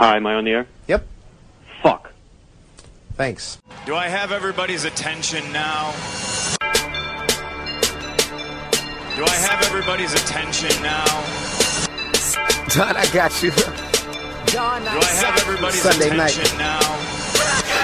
Hi, am I on the air? Yep. Fuck. Thanks. Do I have everybody's attention now? Do I have everybody's attention now? Don, I got you. Do I have everybody's Sunday night. now?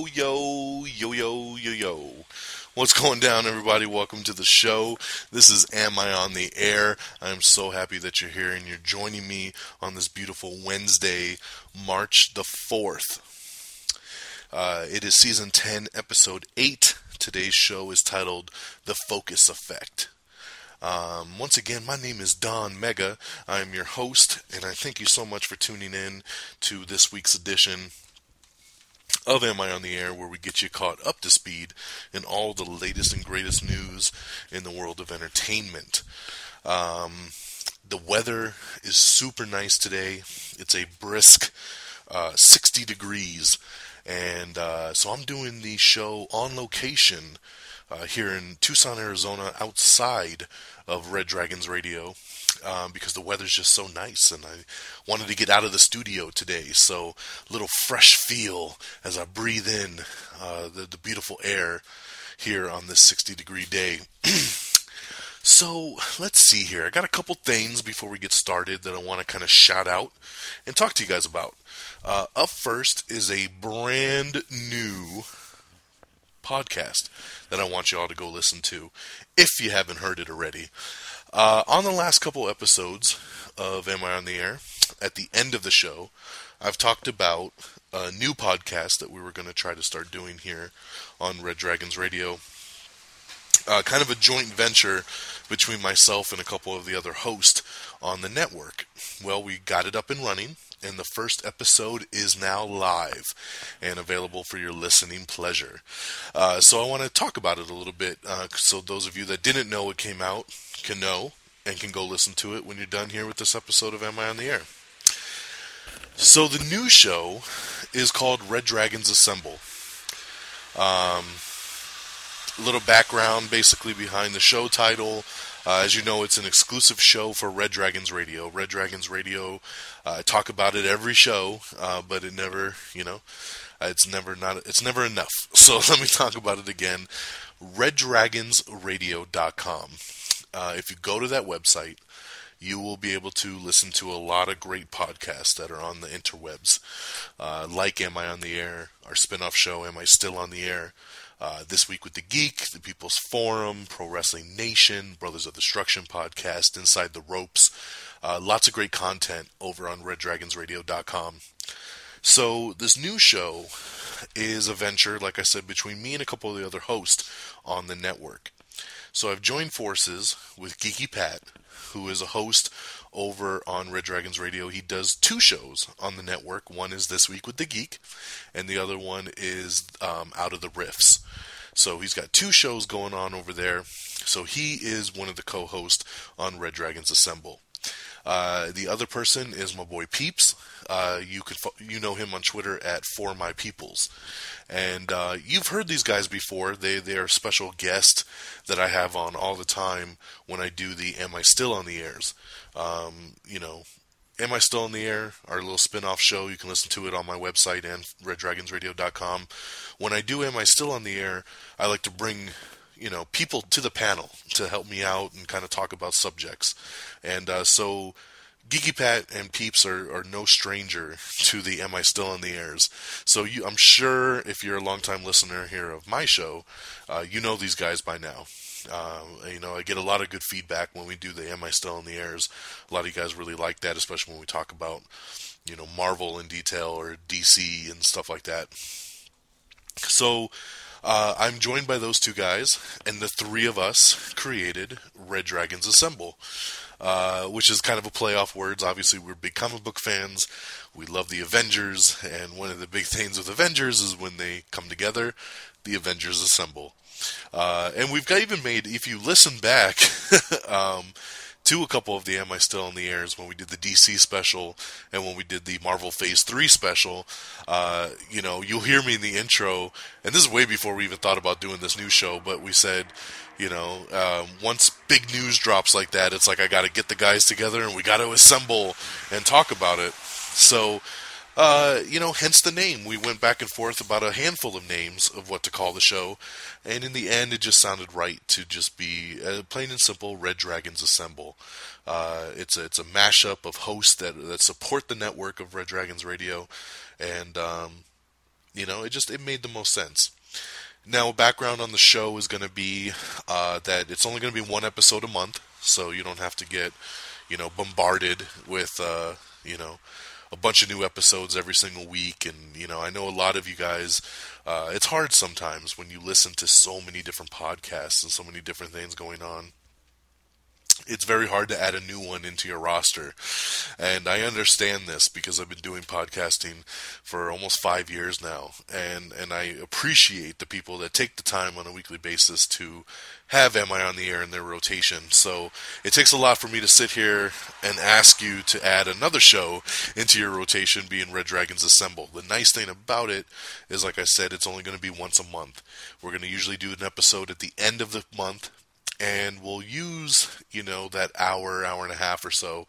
Yo, yo, yo, yo, yo. What's going down, everybody? Welcome to the show. This is Am I on the Air? I'm so happy that you're here and you're joining me on this beautiful Wednesday, March the 4th. Uh, it is season 10, episode 8. Today's show is titled The Focus Effect. Um, once again, my name is Don Mega. I'm your host, and I thank you so much for tuning in to this week's edition of Am I on the Air, where we get you caught up to speed in all the latest and greatest news in the world of entertainment. Um, the weather is super nice today. It's a brisk uh, 60 degrees, and uh, so I'm doing the show on location uh, here in Tucson, Arizona, outside of Red Dragons Radio um, because the weather's just so nice, and I wanted to get out of the studio today. So, a little fresh feel as I breathe in uh, the, the beautiful air here on this 60 degree day. so, let's see here. I got a couple things before we get started that I want to kind of shout out and talk to you guys about. Uh, up first is a brand new podcast that I want you all to go listen to if you haven't heard it already. Uh, on the last couple episodes of Am I on the Air, at the end of the show, I've talked about a new podcast that we were going to try to start doing here on Red Dragons Radio. Uh, kind of a joint venture between myself and a couple of the other hosts on the network. Well, we got it up and running, and the first episode is now live and available for your listening pleasure. Uh, so I want to talk about it a little bit, uh, so those of you that didn't know it came out can know and can go listen to it when you're done here with this episode of Am I on the Air. So the new show is called Red Dragons Assemble. Um, little background basically behind the show title. Uh, as you know, it's an exclusive show for Red Dragons Radio. Red Dragons Radio, uh, I talk about it every show, uh, but it never, you know, uh, it's never not, it's never enough. So let me talk about it again. RedDragonsRadio.com. Uh, if you go to that website, you will be able to listen to a lot of great podcasts that are on the interwebs, uh, like Am I on the Air, our spin off show, Am I Still on the Air? Uh, this Week with the Geek, The People's Forum, Pro Wrestling Nation, Brothers of Destruction podcast, Inside the Ropes. Uh, lots of great content over on RedDragonsRadio.com. So, this new show is a venture, like I said, between me and a couple of the other hosts on the network. So, I've joined forces with Geeky Pat, who is a host over on Red Dragons Radio. He does two shows on the network. One is This Week with the Geek, and the other one is um, Out of the Riffs. So he's got two shows going on over there. So he is one of the co hosts on Red Dragons Assemble. Uh, the other person is my boy Peeps. Uh, you could you know him on Twitter at For My Peoples, and uh, you've heard these guys before. They they are special guests that I have on all the time when I do the Am I Still on the Airs. Um, you know, Am I Still on the Air? Our little spin off show. You can listen to it on my website and reddragonsradio.com. When I do Am I Still on the Air, I like to bring you know people to the panel to help me out and kind of talk about subjects. And uh, so Geeky Pat and Peeps are, are no stranger to the Am I Still in the Airs. So you, I'm sure if you're a longtime listener here of my show, uh, you know these guys by now. Uh, you know, I get a lot of good feedback when we do the Am I Still in the Airs. A lot of you guys really like that, especially when we talk about, you know, Marvel in detail or DC and stuff like that. So, uh, I'm joined by those two guys, and the three of us created Red Dragons Assemble, uh, which is kind of a play off words. Obviously, we're big comic book fans. We love the Avengers, and one of the big things with Avengers is when they come together, the Avengers assemble. Uh, and we've got even made, if you listen back, um, to a couple of the Am I Still in the Airs when we did the DC special and when we did the Marvel Phase 3 special. Uh, you know, you'll hear me in the intro, and this is way before we even thought about doing this new show, but we said, you know, um, once big news drops like that, it's like I got to get the guys together and we got to assemble and talk about it. So, uh, you know, hence the name. We went back and forth about a handful of names of what to call the show, and in the end, it just sounded right to just be uh, plain and simple Red Dragons Assemble. Uh, it's a, it's a mashup of hosts that that support the network of Red Dragons Radio, and um, you know, it just it made the most sense. Now, background on the show is going to be uh, that it's only going to be one episode a month, so you don't have to get you know bombarded with uh, you know a bunch of new episodes every single week. And, you know, I know a lot of you guys, uh, it's hard sometimes when you listen to so many different podcasts and so many different things going on it's very hard to add a new one into your roster. And I understand this because I've been doing podcasting for almost five years now. And, and I appreciate the people that take the time on a weekly basis to have Am I on the Air in their rotation. So it takes a lot for me to sit here and ask you to add another show into your rotation, being Red Dragons Assemble. The nice thing about it is, like I said, it's only going to be once a month. We're going to usually do an episode at the end of the month and we'll use you know that hour hour and a half or so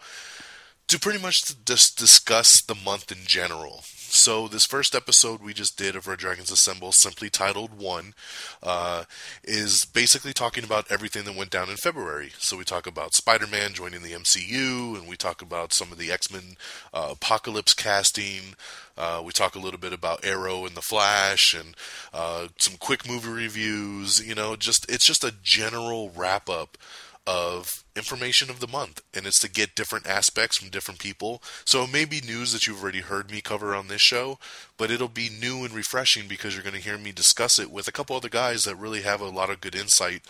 to pretty much just discuss the month in general so this first episode we just did of Red Dragons Assemble, simply titled One, uh, is basically talking about everything that went down in February. So we talk about Spider-Man joining the MCU, and we talk about some of the X-Men uh, Apocalypse casting. Uh, we talk a little bit about Arrow and the Flash, and uh, some quick movie reviews. You know, just it's just a general wrap up of information of the month, and it's to get different aspects from different people. So it may be news that you've already heard me cover on this show, but it'll be new and refreshing because you're going to hear me discuss it with a couple other guys that really have a lot of good insight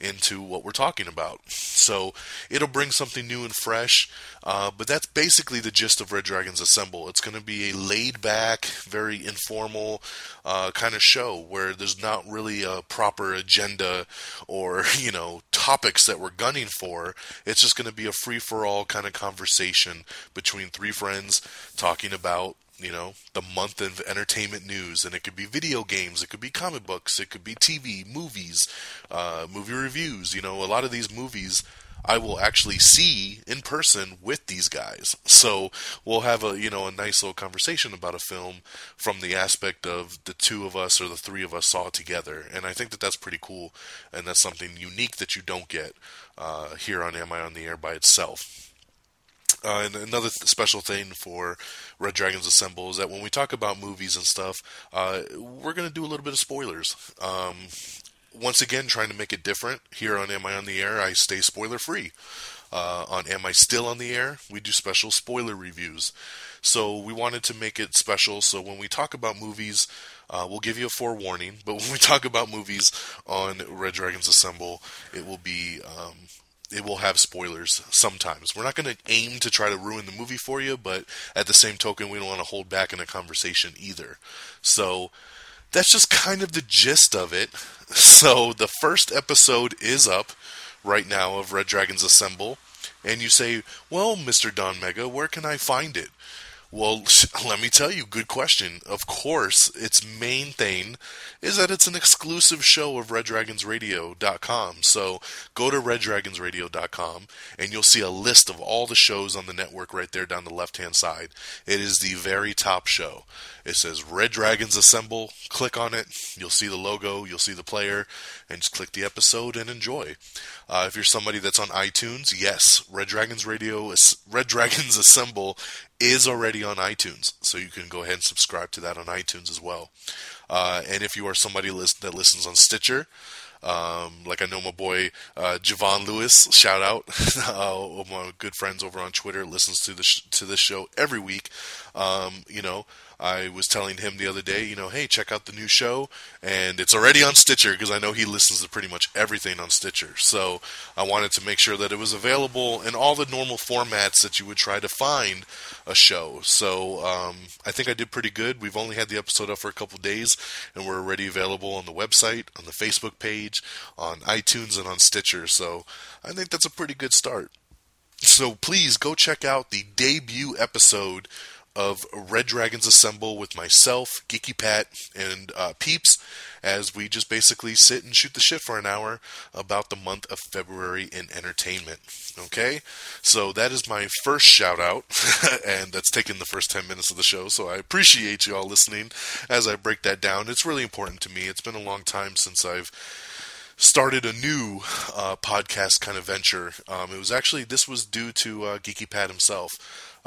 into what we're talking about. So it'll bring something new and fresh, uh, but that's basically the gist of Red Dragons Assemble. It's going to be a laid back, very informal uh, kind of show where there's not really a proper agenda or, you know, topics that we're gunning for it's just going to be a free for all kind of conversation between three friends talking about you know the month of entertainment news and it could be video games it could be comic books it could be tv movies uh, movie reviews you know a lot of these movies I will actually see in person with these guys. So we'll have a you know a nice little conversation about a film from the aspect of the two of us or the three of us saw it together, and I think that that's pretty cool, and that's something unique that you don't get uh, here on Am I on the Air by itself. Uh, and another th- special thing for Red Dragons Assemble is that when we talk about movies and stuff, uh, we're going to do a little bit of spoilers. Um, once again, trying to make it different here on Am I on the Air, I stay spoiler free. Uh, on Am I Still on the Air, we do special spoiler reviews. So we wanted to make it special. So when we talk about movies, uh, we'll give you a forewarning. But when we talk about movies on Red Dragons Assemble, it will be um, it will have spoilers sometimes. We're not going to aim to try to ruin the movie for you, but at the same token, we don't want to hold back in a conversation either. So that's just kind of the gist of it. So the first episode is up right now of Red Dragons Assemble, and you say, "Well, Mr. Don Mega, where can I find it?" Well, let me tell you, good question. Of course, its main thing is that it's an exclusive show of RedDragonsRadio.com. So go to RedDragonsRadio.com and you'll see a list of all the shows on the network right there down the left hand side. It is the very top show. It says Red Dragons Assemble. Click on it. You'll see the logo, you'll see the player, and just click the episode and enjoy. Uh, if you're somebody that's on iTunes, yes, Red Dragons Radio, Red Dragons Assemble is already on iTunes, so you can go ahead and subscribe to that on iTunes as well. Uh, and if you are somebody list- that listens on Stitcher, um, like I know my boy uh, Javon Lewis, shout out, uh, my good friends over on Twitter listens to the sh- to this show every week. Um, you know, I was telling him the other day, you know, hey, check out the new show, and it's already on Stitcher because I know he listens to pretty much everything on Stitcher. So I wanted to make sure that it was available in all the normal formats that you would try to find a show. So um, I think I did pretty good. We've only had the episode up for a couple days, and we're already available on the website, on the Facebook page, on iTunes, and on Stitcher. So I think that's a pretty good start. So please go check out the debut episode of Red Dragons Assemble with myself, Geeky Pat, and uh, Peeps as we just basically sit and shoot the shit for an hour about the month of February in entertainment. Okay? So that is my first shout out, and that's taken the first 10 minutes of the show. So I appreciate you all listening as I break that down. It's really important to me. It's been a long time since I've started a new uh, podcast kind of venture. Um, it was actually, this was due to uh, Geeky Pat himself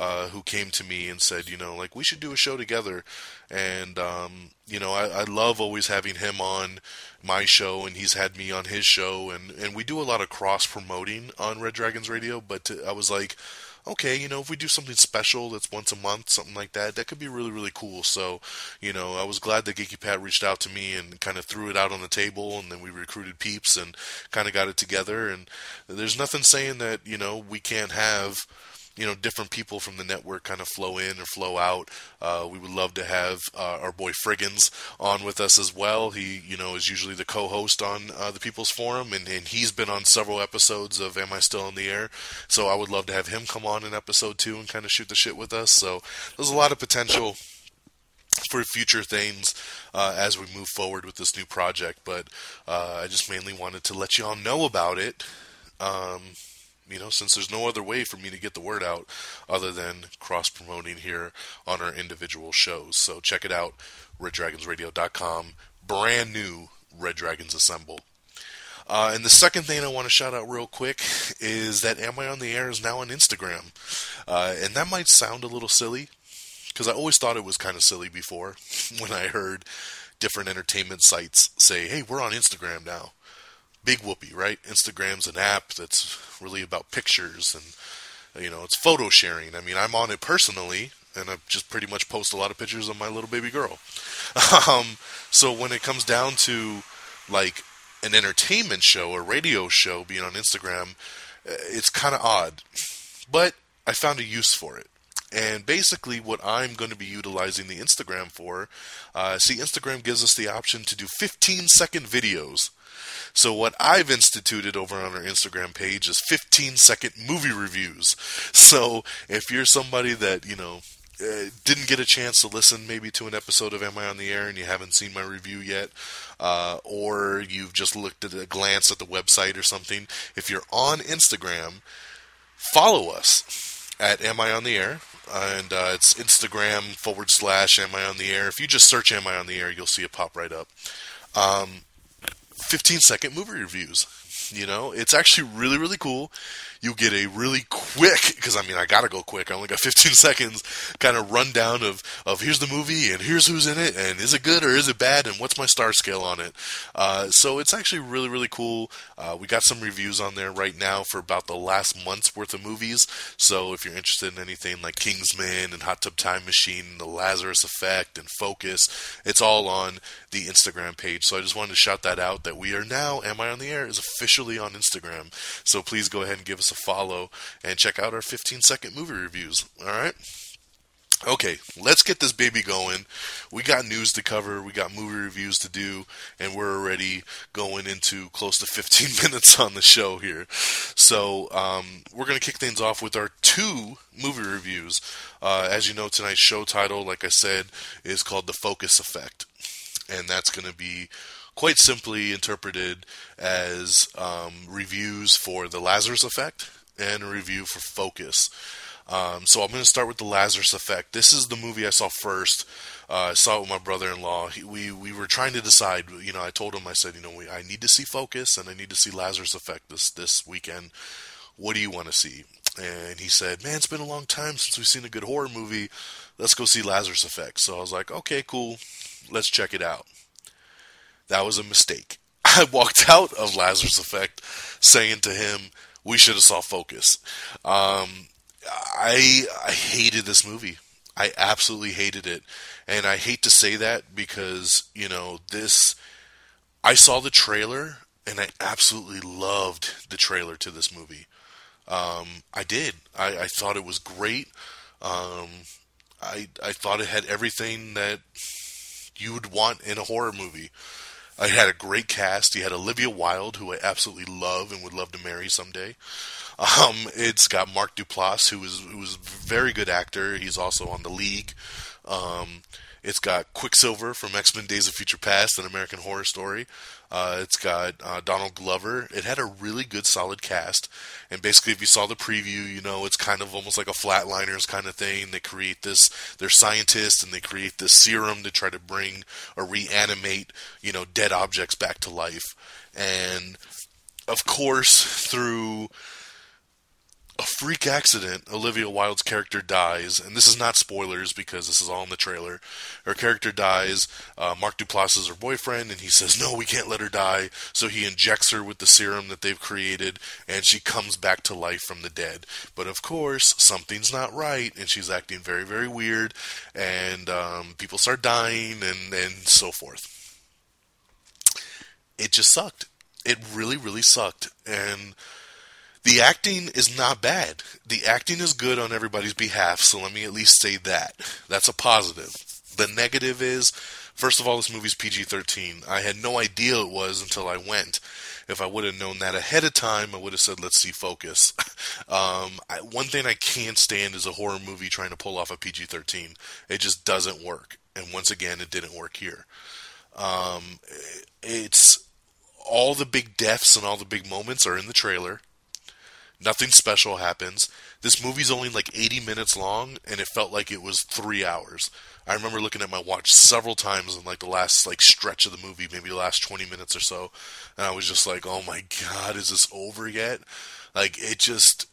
uh, who came to me and said, you know, like we should do a show together. And um, you know, I, I love always having him on my show, and he's had me on his show, and and we do a lot of cross promoting on Red Dragons Radio. But to, I was like okay, you know, if we do something special that's once a month, something like that, that could be really, really cool. So, you know, I was glad that Geeky Pat reached out to me and kind of threw it out on the table, and then we recruited Peeps and kind of got it together. And there's nothing saying that, you know, we can't have you know different people from the network kind of flow in or flow out. Uh, we would love to have uh, our boy Friggins on with us as well. He you know is usually the co-host on uh, the People's Forum, and, and he's been on several episodes of Am I Still in the Air? So I would love to have him come on in episode two and kind of shoot the shit with us. So there's a lot of potential for future things uh, as we move forward with this new project. But uh, I just mainly wanted to let you all know about it. Um, you know, since there's no other way for me to get the word out other than cross promoting here on our individual shows. So check it out, reddragonsradio.com, brand new Red Dragons Assemble. Uh, and the second thing I want to shout out real quick is that Am I on the Air is now on Instagram. Uh, and that might sound a little silly, because I always thought it was kind of silly before when I heard different entertainment sites say, hey, we're on Instagram now big whoopee, right? Instagram's an app that's really about pictures and you know it's photo sharing. I mean, I'm on it personally, and I just pretty much post a lot of pictures of my little baby girl. Um, so when it comes down to like an entertainment show or radio show being on Instagram, uh, it's kind of odd, but I found a use for it. And basically, what I'm going to be utilizing the Instagram for, uh, see, Instagram gives us the option to do 15 second videos so what I've instituted over on our Instagram page is 15 second movie reviews. So if you're somebody that, you know, uh, didn't get a chance to listen maybe to an episode of Am I on the Air and you haven't seen my review yet, uh, or you've just looked at a glance at the website or something, if you're on Instagram, follow us at Am I on the Air. And uh, it's Instagram forward slash Am I on the Air. If you just search Am I on the Air, you'll see it pop right up. Um, 15 second movie reviews. You know, it's actually really, really cool you get a really quick, because I mean, I gotta go quick. I only got 15 seconds, kind of rundown of, of here's the movie and here's who's in it and is it good or is it bad and what's my star scale on it. Uh, so it's actually really, really cool. Uh, we got some reviews on there right now for about the last month's worth of movies. So if you're interested in anything like Kingsman and Hot Tub Time Machine, and The Lazarus Effect and Focus, it's all on the Instagram page. So I just wanted to shout that out that we are now, Am I on the Air, is officially on Instagram. So please go ahead and give us a follow and check out our 15 second movie reviews. All right. Okay, let's get this baby going. We got news to cover, we got movie reviews to do, and we're already going into close to 15 minutes on the show here. So, um, we're going to kick things off with our two movie reviews. Uh, as you know, tonight's show title, like I said, is called The Focus Effect. And that's going to be quite simply interpreted as um, reviews for The Lazarus Effect and a review for Focus. Um, so I'm going to start with the Lazarus Effect. This is the movie I saw first. Uh, I saw it with my brother-in-law. He, we we were trying to decide. You know, I told him I said, you know, we, I need to see Focus and I need to see Lazarus Effect this this weekend. What do you want to see? And he said, man, it's been a long time since we've seen a good horror movie. Let's go see Lazarus Effect. So I was like, okay, cool. Let's check it out. That was a mistake. I walked out of Lazarus Effect saying to him, we should have saw Focus. Um, I I hated this movie. I absolutely hated it, and I hate to say that because you know this. I saw the trailer and I absolutely loved the trailer to this movie. Um, I did. I, I, thought it was great. Um, I I thought it had everything that you would want in a horror movie. I had a great cast. You had Olivia Wilde, who I absolutely love and would love to marry someday. Um, it's got Mark Duplass, who is who is a very good actor. He's also on the League. Um, it's got Quicksilver from X Men: Days of Future Past and American Horror Story. Uh, it's got uh, Donald Glover. It had a really good, solid cast. And basically, if you saw the preview, you know it's kind of almost like a flatliners kind of thing. They create this. They're scientists, and they create this serum to try to bring or reanimate, you know, dead objects back to life. And of course, through a freak accident, Olivia Wilde's character dies, and this is not spoilers because this is all in the trailer. Her character dies. Uh, Mark Duplass is her boyfriend, and he says, "No, we can't let her die." So he injects her with the serum that they've created, and she comes back to life from the dead. But of course, something's not right, and she's acting very, very weird, and um, people start dying, and and so forth. It just sucked. It really, really sucked, and the acting is not bad. The acting is good on everybody's behalf, so let me at least say that. That's a positive. The negative is, first of all, this movie's PG 13. I had no idea it was until I went. If I would have known that ahead of time, I would have said, let's see Focus. um, I, one thing I can't stand is a horror movie trying to pull off a PG 13. It just doesn't work. And once again, it didn't work here. Um, it's all the big deaths and all the big moments are in the trailer Nothing special happens. This movie's only like 80 minutes long, and it felt like it was three hours. I remember looking at my watch several times in like the last like stretch of the movie, maybe the last 20 minutes or so, and I was just like, "Oh my god, is this over yet?" Like it just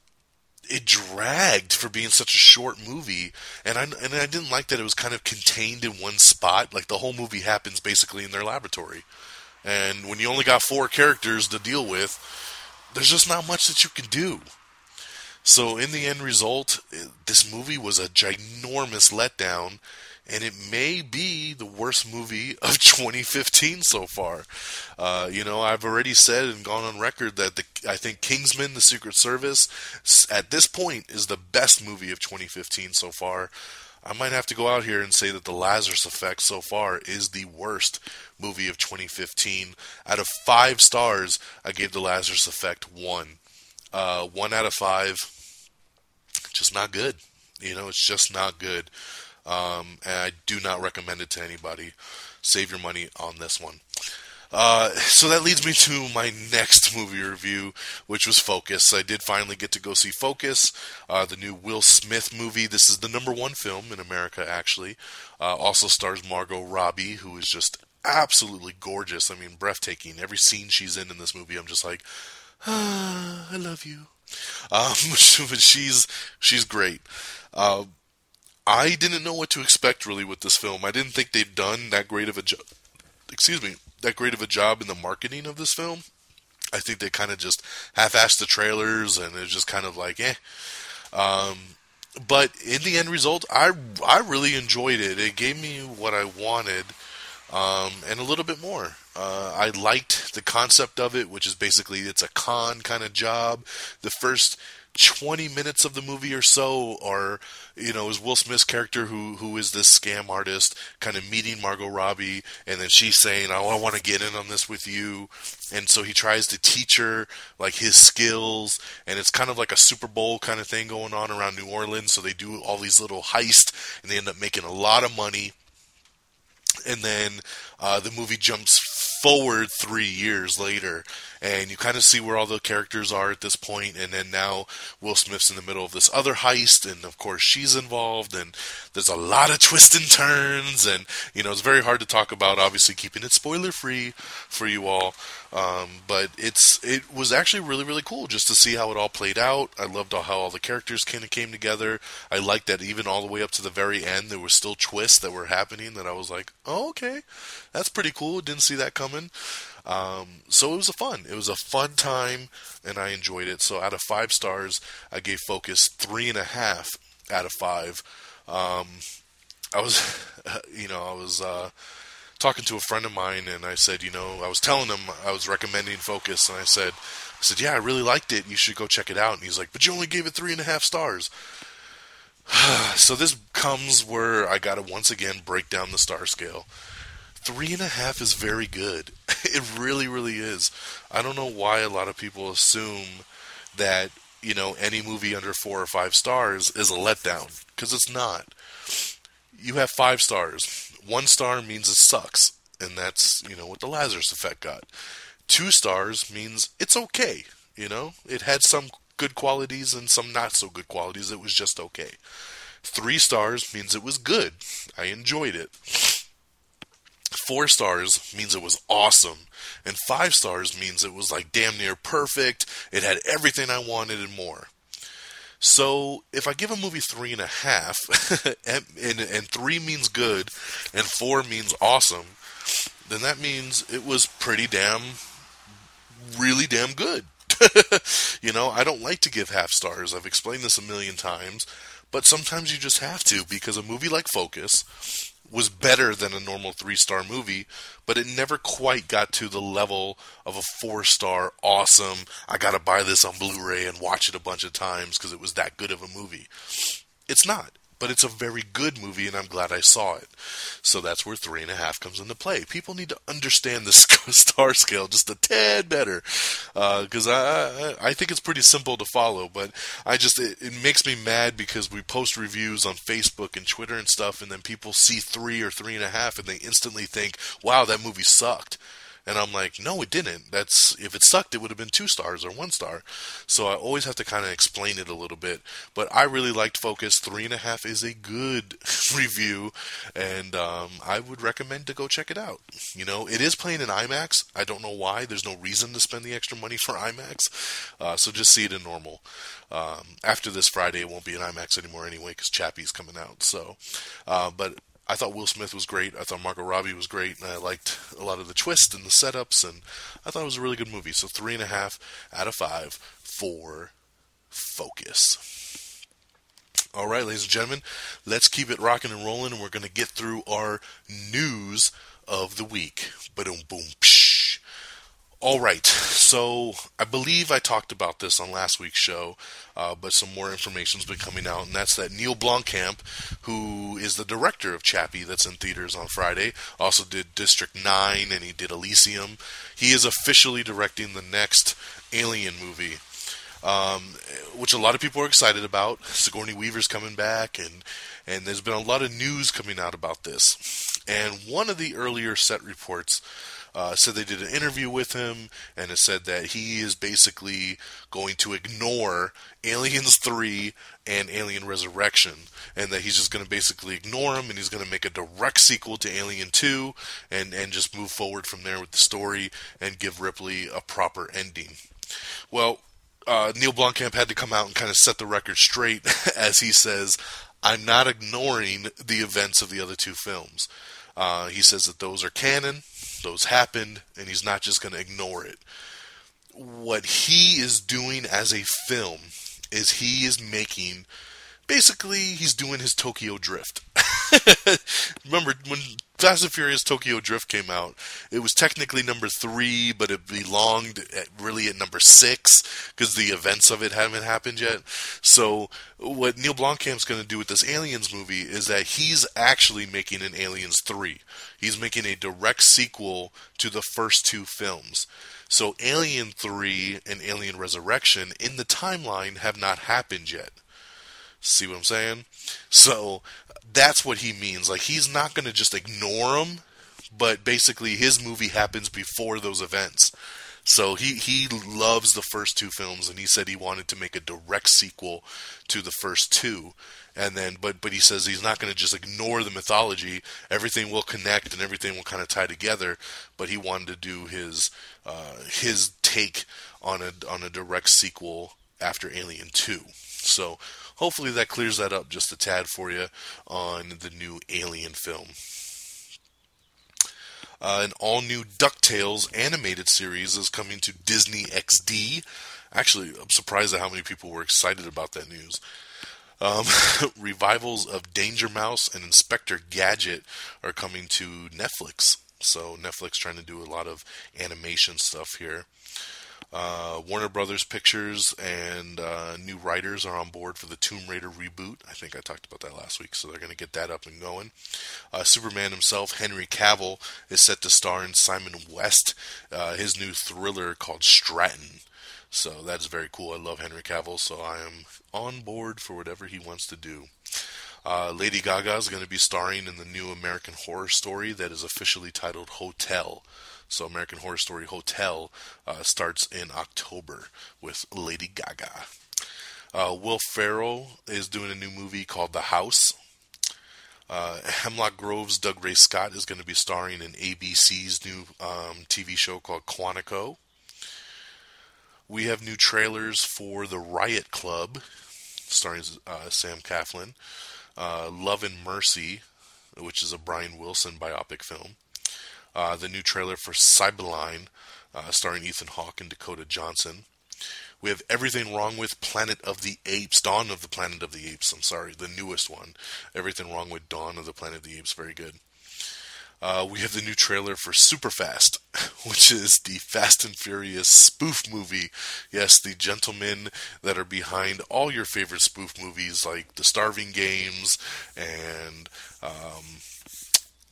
it dragged for being such a short movie, and I and I didn't like that it was kind of contained in one spot. Like the whole movie happens basically in their laboratory, and when you only got four characters to deal with there's just not much that you can do. So, in the end result, this movie was a ginormous letdown, and it may be the worst movie of 2015 so far. Uh, you know, I've already said and gone on record that the, I think Kingsman: The Secret Service, at this point, is the best movie of 2015 so far. I might have to go out here and say that The Lazarus Effect so far is the worst movie of 2015. Out of five stars, I gave The Lazarus Effect one. Uh, one out of five, just not good. You know, it's just not good. Um, and I do not recommend it to anybody. Save your money on this one. Uh, so that leads me to my next movie review, which was Focus. I did finally get to go see Focus, uh, the new Will Smith movie. This is the number one film in America, actually. Uh, also stars Margot Robbie, who is just absolutely gorgeous. I mean, breathtaking. Every scene she's in in this movie, I'm just like, ah, I love you. Um, but she's she's great. Uh, I didn't know what to expect really with this film. I didn't think they'd done that great of a job. Excuse me, that great of a job in the marketing of this film. I think they kind of just half-assed the trailers, and it's just kind of like, eh. Um, but in the end result, I I really enjoyed it. It gave me what I wanted, um, and a little bit more. Uh, I liked the concept of it, which is basically it's a con kind of job. The first 20 minutes of the movie or so are you know is Will Smith's character who who is this scam artist kind of meeting Margot Robbie and then she's saying oh, I want to get in on this with you. And so he tries to teach her like his skills and it's kind of like a Super Bowl kind of thing going on around New Orleans. So they do all these little heists and they end up making a lot of money. And then uh, the movie jumps forward three years later, and you kind of see where all the characters are at this point, and then now Will Smith's in the middle of this other heist, and of course she's involved, and there's a lot of twists and turns, and you know it's very hard to talk about. Obviously, keeping it spoiler free for you all, um, but it's it was actually really really cool just to see how it all played out. I loved how all the characters kind of came together. I liked that even all the way up to the very end, there were still twists that were happening that I was like, oh okay, that's pretty cool. Didn't see that coming. Um, so it was a fun. It was a fun time, and I enjoyed it. So out of five stars, I gave Focus three and a half out of five. Um, I was, you know, I was uh, talking to a friend of mine, and I said, you know, I was telling him I was recommending Focus, and I said, I said, yeah, I really liked it. And you should go check it out. And he's like, but you only gave it three and a half stars. so this comes where I got to once again break down the star scale three and a half is very good. it really, really is. I don't know why a lot of people assume that you know any movie under four or five stars is a letdown because it's not. You have five stars. One star means it sucks, and that's you know what the Lazarus Effect got. Two stars means it's okay. You know, it had some good qualities and some not so good qualities. It was just okay. Three stars means it was good. I enjoyed it. Four stars means it was awesome, and five stars means it was like damn near perfect. It had everything I wanted and more. So if I give a movie three and a half, and, and, and three means good, and four means awesome, then that means it was pretty damn, really damn good. you know, I don't like to give half stars. I've explained this a million times, but sometimes you just have to because a movie like Focus was better than a normal three star movie, but it never quite got to the level of a four star awesome. I gotta buy this on Blu ray and watch it a bunch of times because it was that good of a movie. It's not but it's a very good movie, and I'm glad I saw it. So that's where three and a half comes into play. People need to understand the star scale just a tad better, because uh, I I think it's pretty simple to follow. But I just it, it makes me mad because we post reviews on Facebook and Twitter and stuff, and then people see three or three and a half, and they instantly think, "Wow, that movie sucked." And I'm like, no, it didn't. That's if it sucked, it would have been two stars or one star. So I always have to kind of explain it a little bit. But I really liked Focus. Three and a half is a good review, and um, I would recommend to go check it out. You know, it is playing in IMAX. I don't know why. There's no reason to spend the extra money for IMAX. Uh, so just see it in normal. Um, after this Friday, it won't be in IMAX anymore anyway because Chappie's coming out. So, uh, but I thought Will Smith was great. I thought Margot Robbie was great, and I liked a lot of the twists and the setups, and I thought it was a really good movie. So three and a half out of five for Focus. All right, ladies and gentlemen, let's keep it rocking and rolling, and we're going to get through our news of the week. Boom, boom, psh. All right, so I believe I talked about this on last week's show, uh, but some more information's been coming out, and that's that Neill Blomkamp, who is the director of Chappie, that's in theaters on Friday, also did District Nine, and he did Elysium. He is officially directing the next Alien movie, um, which a lot of people are excited about. Sigourney Weaver's coming back, and and there's been a lot of news coming out about this. And one of the earlier set reports uh, said they did an interview with him, and it said that he is basically going to ignore Aliens 3 and Alien Resurrection, and that he's just going to basically ignore them, and he's going to make a direct sequel to Alien 2, and, and just move forward from there with the story and give Ripley a proper ending. Well, uh, Neill Blomkamp had to come out and kind of set the record straight, as he says, I'm not ignoring the events of the other two films. Uh, he says that those are canon, those happened, and he's not just going to ignore it. What he is doing as a film is he is making basically he's doing his Tokyo Drift. Remember when Fast and Furious Tokyo Drift came out, it was technically number three, but it belonged at, really at number six because the events of it haven't happened yet. So, what Neill Blomkamp's going to do with this Aliens movie is that he's actually making an Aliens 3. He's making a direct sequel to the first two films. So, Alien 3 and Alien Resurrection in the timeline have not happened yet. See what I'm saying? So that's what he means. Like he's not going to just ignore them, but basically his movie happens before those events. So he he loves the first two films, and he said he wanted to make a direct sequel to the first two. And then, but but he says he's not going to just ignore the mythology. Everything will connect, and everything will kind of tie together. But he wanted to do his uh, his take on a on a direct sequel after Alien Two. So hopefully that clears that up just a tad for you on the new Alien film. Uh, an all new DuckTales animated series is coming to Disney XD. Actually, I'm surprised at how many people were excited about that news. Um, revivals of Danger Mouse and Inspector Gadget are coming to Netflix. So, Netflix trying to do a lot of animation stuff here. Uh, Warner Brothers Pictures and uh, new writers are on board for the Tomb Raider reboot. I think I talked about that last week, so they're going to get that up and going. Uh, Superman himself, Henry Cavill, is set to star in Simon West, uh, his new thriller called Stratton. So that's very cool. I love Henry Cavill, so I am on board for whatever he wants to do. Uh, Lady Gaga is going to be starring in the new American Horror Story that is officially titled Hotel. So American Horror Story Hotel uh, starts in October with Lady Gaga. Uh, Will Ferrell is doing a new movie called The House. Uh, Hemlock Grove's Dougray Scott is going to be starring in ABC's new um, TV show called Quantico. We have new trailers for The Riot Club, starring uh, Sam Claflin. Uh, Love and Mercy, which is a Brian Wilson biopic film. Uh, the new trailer for Cymbeline, uh, starring Ethan Hawke and Dakota Johnson. We have Everything Wrong with Planet of the Apes, Dawn of the Planet of the Apes, I'm sorry, the newest one. Everything Wrong with Dawn of the Planet of the Apes, very good. Uh, we have the new trailer for Superfast, which is the Fast and Furious spoof movie. Yes, the gentlemen that are behind all your favorite spoof movies like The Starving Games and um,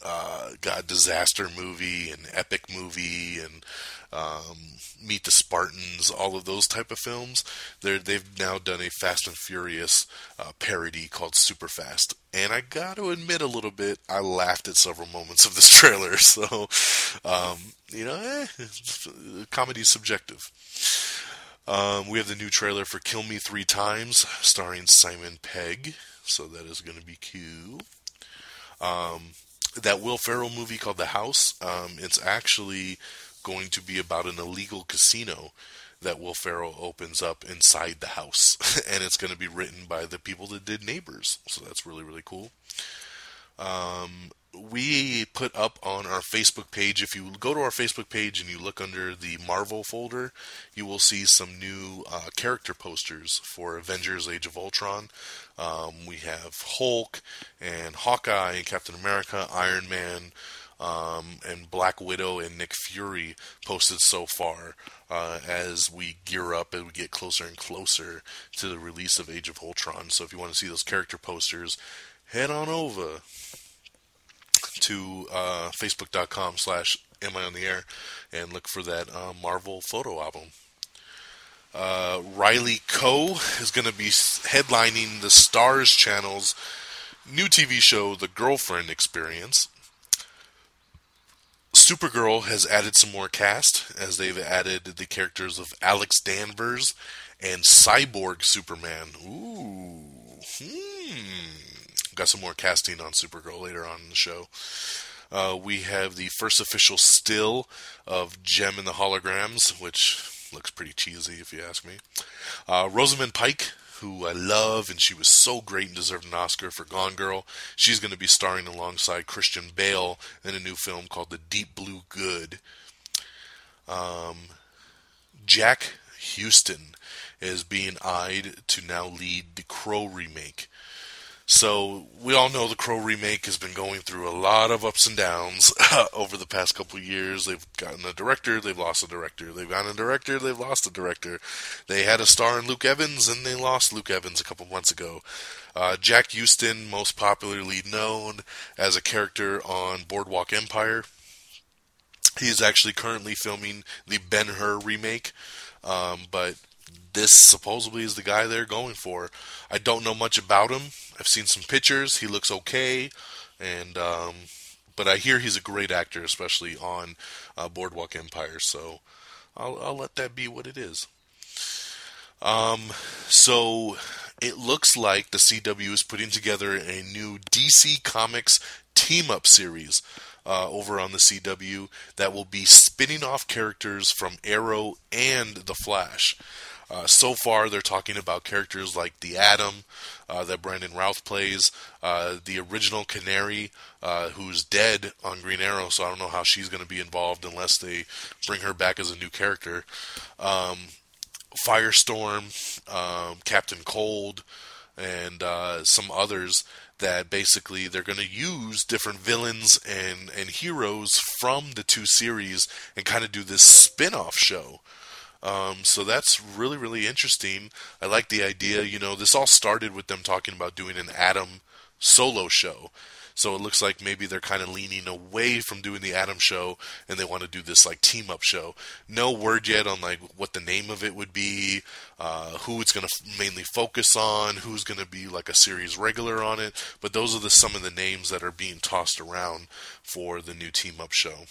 uh, got disaster movie and epic movie and um, Meet the Spartans, all of those type of films. they they've now done a Fast and Furious uh, parody called Super Fast, and I got to admit a little bit, I laughed at several moments of this trailer. So, um, you know, eh, comedy's subjective. Um, we have the new trailer for Kill Me Three Times, starring Simon Pegg. So that is going to be cool. Um, that Will Ferrell movie called The House. Um, it's actually going to be about an illegal casino that Will Ferrell opens up inside the house, and it's going to be written by the people that did Neighbors. So that's really really cool. Um, we put up on our Facebook page. If you go to our Facebook page and you look under the Marvel folder, you will see some new uh, character posters for Avengers: Age of Ultron. Um, we have Hulk and Hawkeye and Captain America, Iron Man. Um, and Black Widow and Nick Fury posted so far uh, as we gear up and we get closer and closer to the release of Age of Ultron. So if you want to see those character posters, head on over to uh, facebook.com slash am I on the air and look for that uh, Marvel photo album. Uh, Riley Keough is going to be headlining the Starz channel's new TV show, The Girlfriend Experience. Supergirl has added some more cast as they've added the characters of Alex Danvers and Cyborg Superman. Ooh. Hmm got some more casting on Supergirl later on in the show. Uh, we have the first official still of Jem and the Holograms, which looks pretty cheesy if you ask me. Uh, Rosamund Pike, who I love, and she was so great and deserved an Oscar for Gone Girl. She's going to be starring alongside Christian Bale in a new film called The Deep Blue Good. Um, Jack Huston is being eyed to now lead the Crow remake. So we all know the Crow remake has been going through a lot of ups and downs over the past couple years. They've gotten a director, they've lost a director. They've gotten a director, they've lost a director. They had a star in Luke Evans, and they lost Luke Evans a couple months ago. Uh, Jack Huston, most popularly known as a character on Boardwalk Empire. He is actually currently filming the Ben Hur remake, um, but this supposedly is the guy they're going for. I don't know much about him. I've seen some pictures. He looks okay, and um, but I hear he's a great actor, especially on uh, Boardwalk Empire. So I'll, I'll let that be what it is. Um, so it looks like the CW is putting together a new DC Comics team up series uh, over on the CW that will be spinning off characters from Arrow and The Flash. Uh, so far, they're talking about characters like the Atom uh, that Brandon Routh plays, uh, the original Canary, uh, who's dead on Green Arrow, so I don't know how she's going to be involved unless they bring her back as a new character. Um, Firestorm, um, Captain Cold, and uh, some others that basically they're going to use different villains and, and heroes from the two series and kind of do this spin off show. Um, so that's really, really interesting. I like the idea. You know, this all started with them talking about doing an Adam solo show. So it looks like maybe they're kind of leaning away from doing the Adam show and they want to do this like team up show. No word yet on like what the name of it would be, uh, who it's going to f- mainly focus on, who's going to be like a series regular on it. But those are the some of the names that are being tossed around for the new team up show.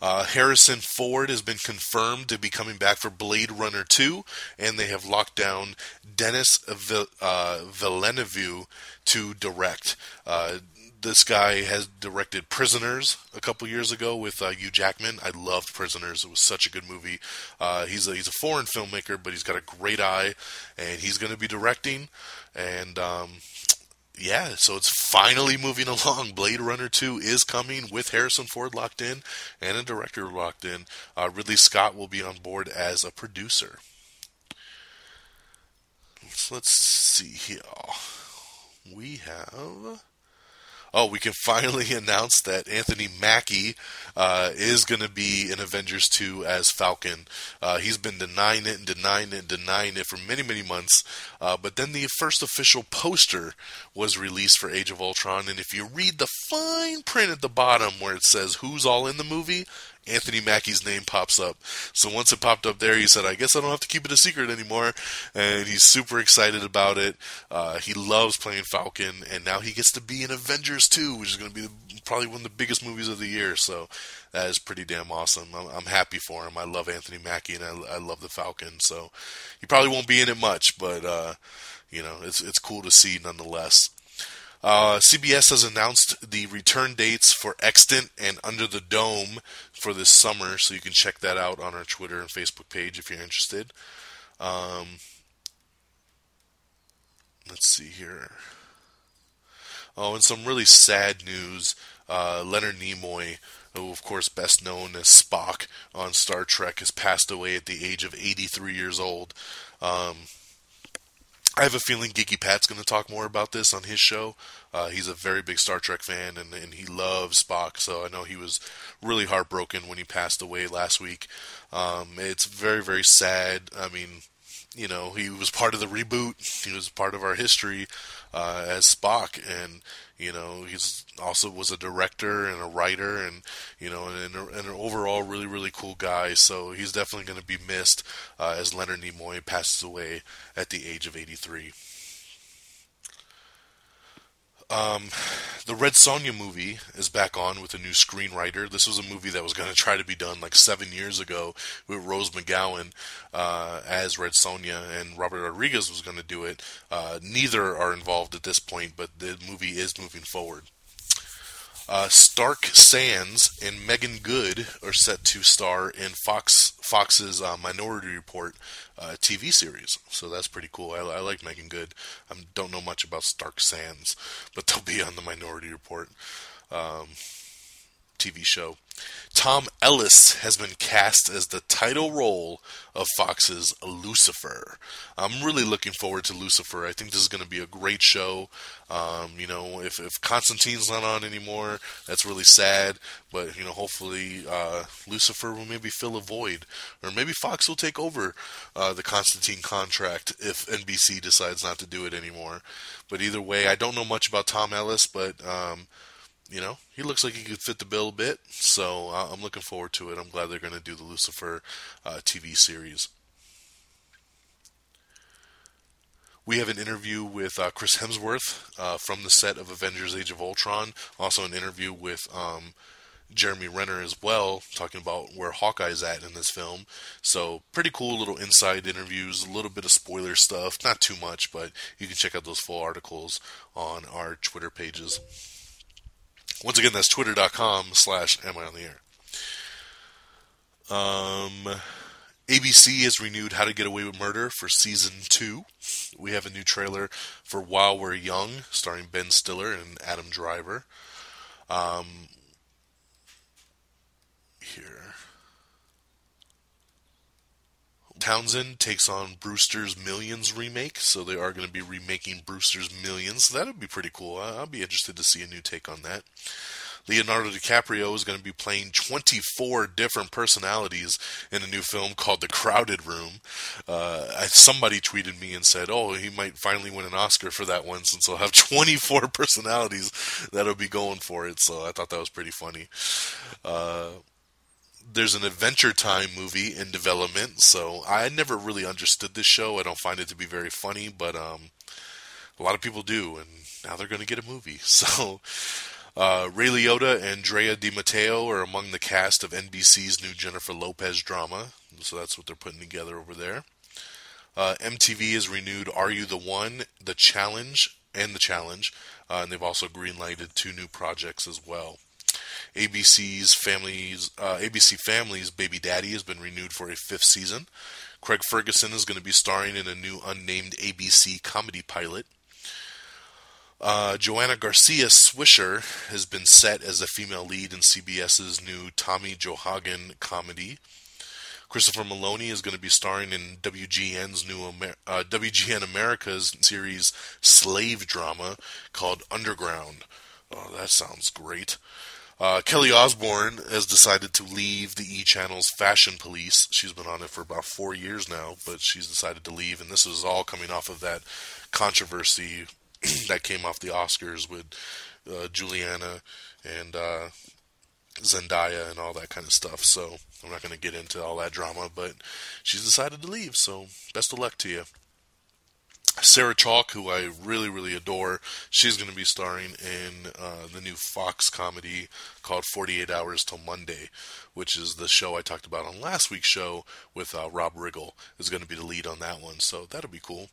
Uh, Harrison Ford has been confirmed to be coming back for Blade Runner 2, and they have locked down Denis Vill- uh, Villeneuve to direct. Uh, this guy has directed Prisoners a couple years ago with uh, Hugh Jackman. I loved Prisoners; it was such a good movie. Uh, he's a, he's a foreign filmmaker, but he's got a great eye, and he's going to be directing. And um, yeah, so it's finally moving along. Blade Runner 2 is coming with Harrison Ford locked in and a director locked in. Uh, Ridley Scott will be on board as a producer. So let's see here. We have. Oh, we can finally announce that Anthony Mackie uh, is going to be in Avengers 2 as Falcon. Uh, he's been denying it and denying it and denying it for many, many months. Uh, but then the first official poster was released for Age of Ultron. And if you read the fine print at the bottom where it says who's all in the movie, Anthony Mackie's name pops up. So once it popped up there, he said, I guess I don't have to keep it a secret anymore. And he's super excited about it. Uh, he loves playing Falcon, and now he gets to be in Avengers 2, which is going to be the, probably one of the biggest movies of the year. So that is pretty damn awesome. I'm, I'm happy for him. I love Anthony Mackie, and I, I, love the Falcon. So he probably won't be in it much, but, uh, you know, it's, it's cool to see nonetheless. Uh, CBS has announced the return dates for Extant and Under the Dome for this summer, so you can check that out on our Twitter and Facebook page if you're interested. Um, let's see here. Oh, and some really sad news. Uh, Leonard Nimoy, who of course best known as Spock on Star Trek, has passed away at the age of 83 years old. Um, I have a feeling Geeky Pat's going to talk more about this on his show. Uh, he's a very big Star Trek fan, and, and he loves Spock. So I know he was really heartbroken when he passed away last week. Um, it's very, very sad. I mean, you know, he was part of the reboot. He was part of our history uh, as Spock, and you know, he's also was a director and a writer, and you know, and, and an overall really, really cool guy. So he's definitely going to be missed uh, as Leonard Nimoy passes away at the age of 83. Um, the Red Sonja movie is back on with a new screenwriter. This was a movie that was going to try to be done like seven years ago with Rose McGowan uh, as Red Sonja, and Robert Rodriguez was going to do it. Uh, neither are involved at this point, but the movie is moving forward. Uh, Stark Sands and Meagan Good are set to star in Fox Fox's uh, Minority Report uh, TV series, so that's pretty cool. I, I like Meagan Good. I don't know much about Stark Sands, but they'll be on the Minority Report. Um, TV show. Tom Ellis has been cast as the title role of Fox's Lucifer. I'm really looking forward to Lucifer. I think this is going to be a great show. Um, you know, if, if Constantine's not on anymore, that's really sad. But, you know, hopefully uh, Lucifer will maybe fill a void. Or maybe Fox will take over uh, the Constantine contract if NBC decides not to do it anymore. But either way, I don't know much about Tom Ellis, but. Um, you know, he looks like he could fit the bill a bit. So uh, I'm looking forward to it. I'm glad they're going to do the Lucifer uh, TV series. We have an interview with uh, Chris Hemsworth uh, from the set of Avengers: Age of Ultron. Also, an interview with um, Jeremy Renner as well, talking about where Hawkeye's at in this film. So, pretty cool little inside interviews, a little bit of spoiler stuff, not too much, but you can check out those full articles on our Twitter pages. Once again, that's twitter.com slash am I on the air. Um, ABC has renewed How to Get Away with Murder for season two. We have a new trailer for While We're Young, starring Ben Stiller and Adam Driver. Um, here. Townsend takes on Brewster's Millions remake, so they are going to be remaking Brewster's Millions. So that would be pretty cool. I'll be interested to see a new take on that. Leonardo DiCaprio is going to be playing 24 different personalities in a new film called The Crowded Room. Uh, somebody tweeted me and said, "Oh, he might finally win an Oscar for that one, since he'll have 24 personalities that'll be going for it." So I thought that was pretty funny. Uh, there's an Adventure Time movie in development, so I never really understood this show. I don't find it to be very funny, but um, a lot of people do, and now they're going to get a movie. So uh, Ray Liotta and Drea de Matteo are among the cast of NBC's new Jennifer Lopez drama, so that's what they're putting together over there. Uh, MTV has renewed Are You the One, The Challenge, and The Challenge, uh, and they've also greenlighted two new projects as well. ABC's families, uh, ABC Family's Baby Daddy has been renewed for a fifth season. Craig Ferguson is going to be starring in a new unnamed ABC comedy pilot. Uh, Joanna Garcia Swisher has been set as a female lead in CBS's new Tommy Johnagin comedy. Christopher Meloni is going to be starring in WGN's new Amer- uh, WGN America's series slave drama called Underground. Oh, that sounds great. Uh, Kelly Osbourne has decided to leave the E Channel's Fashion Police. She's been on it for about four years now, but she's decided to leave, and this is all coming off of that controversy that came off the Oscars with uh, Giuliana and uh, Zendaya and all that kind of stuff. So I'm not going to get into all that drama, but she's decided to leave. So best of luck to you. Sarah Chalke, who I really, really adore, she's going to be starring in uh, the new Fox comedy called 48 Hours Till Monday, which is the show I talked about on last week's show with uh, Rob Riggle, is going to be the lead on that one. So that'll be cool.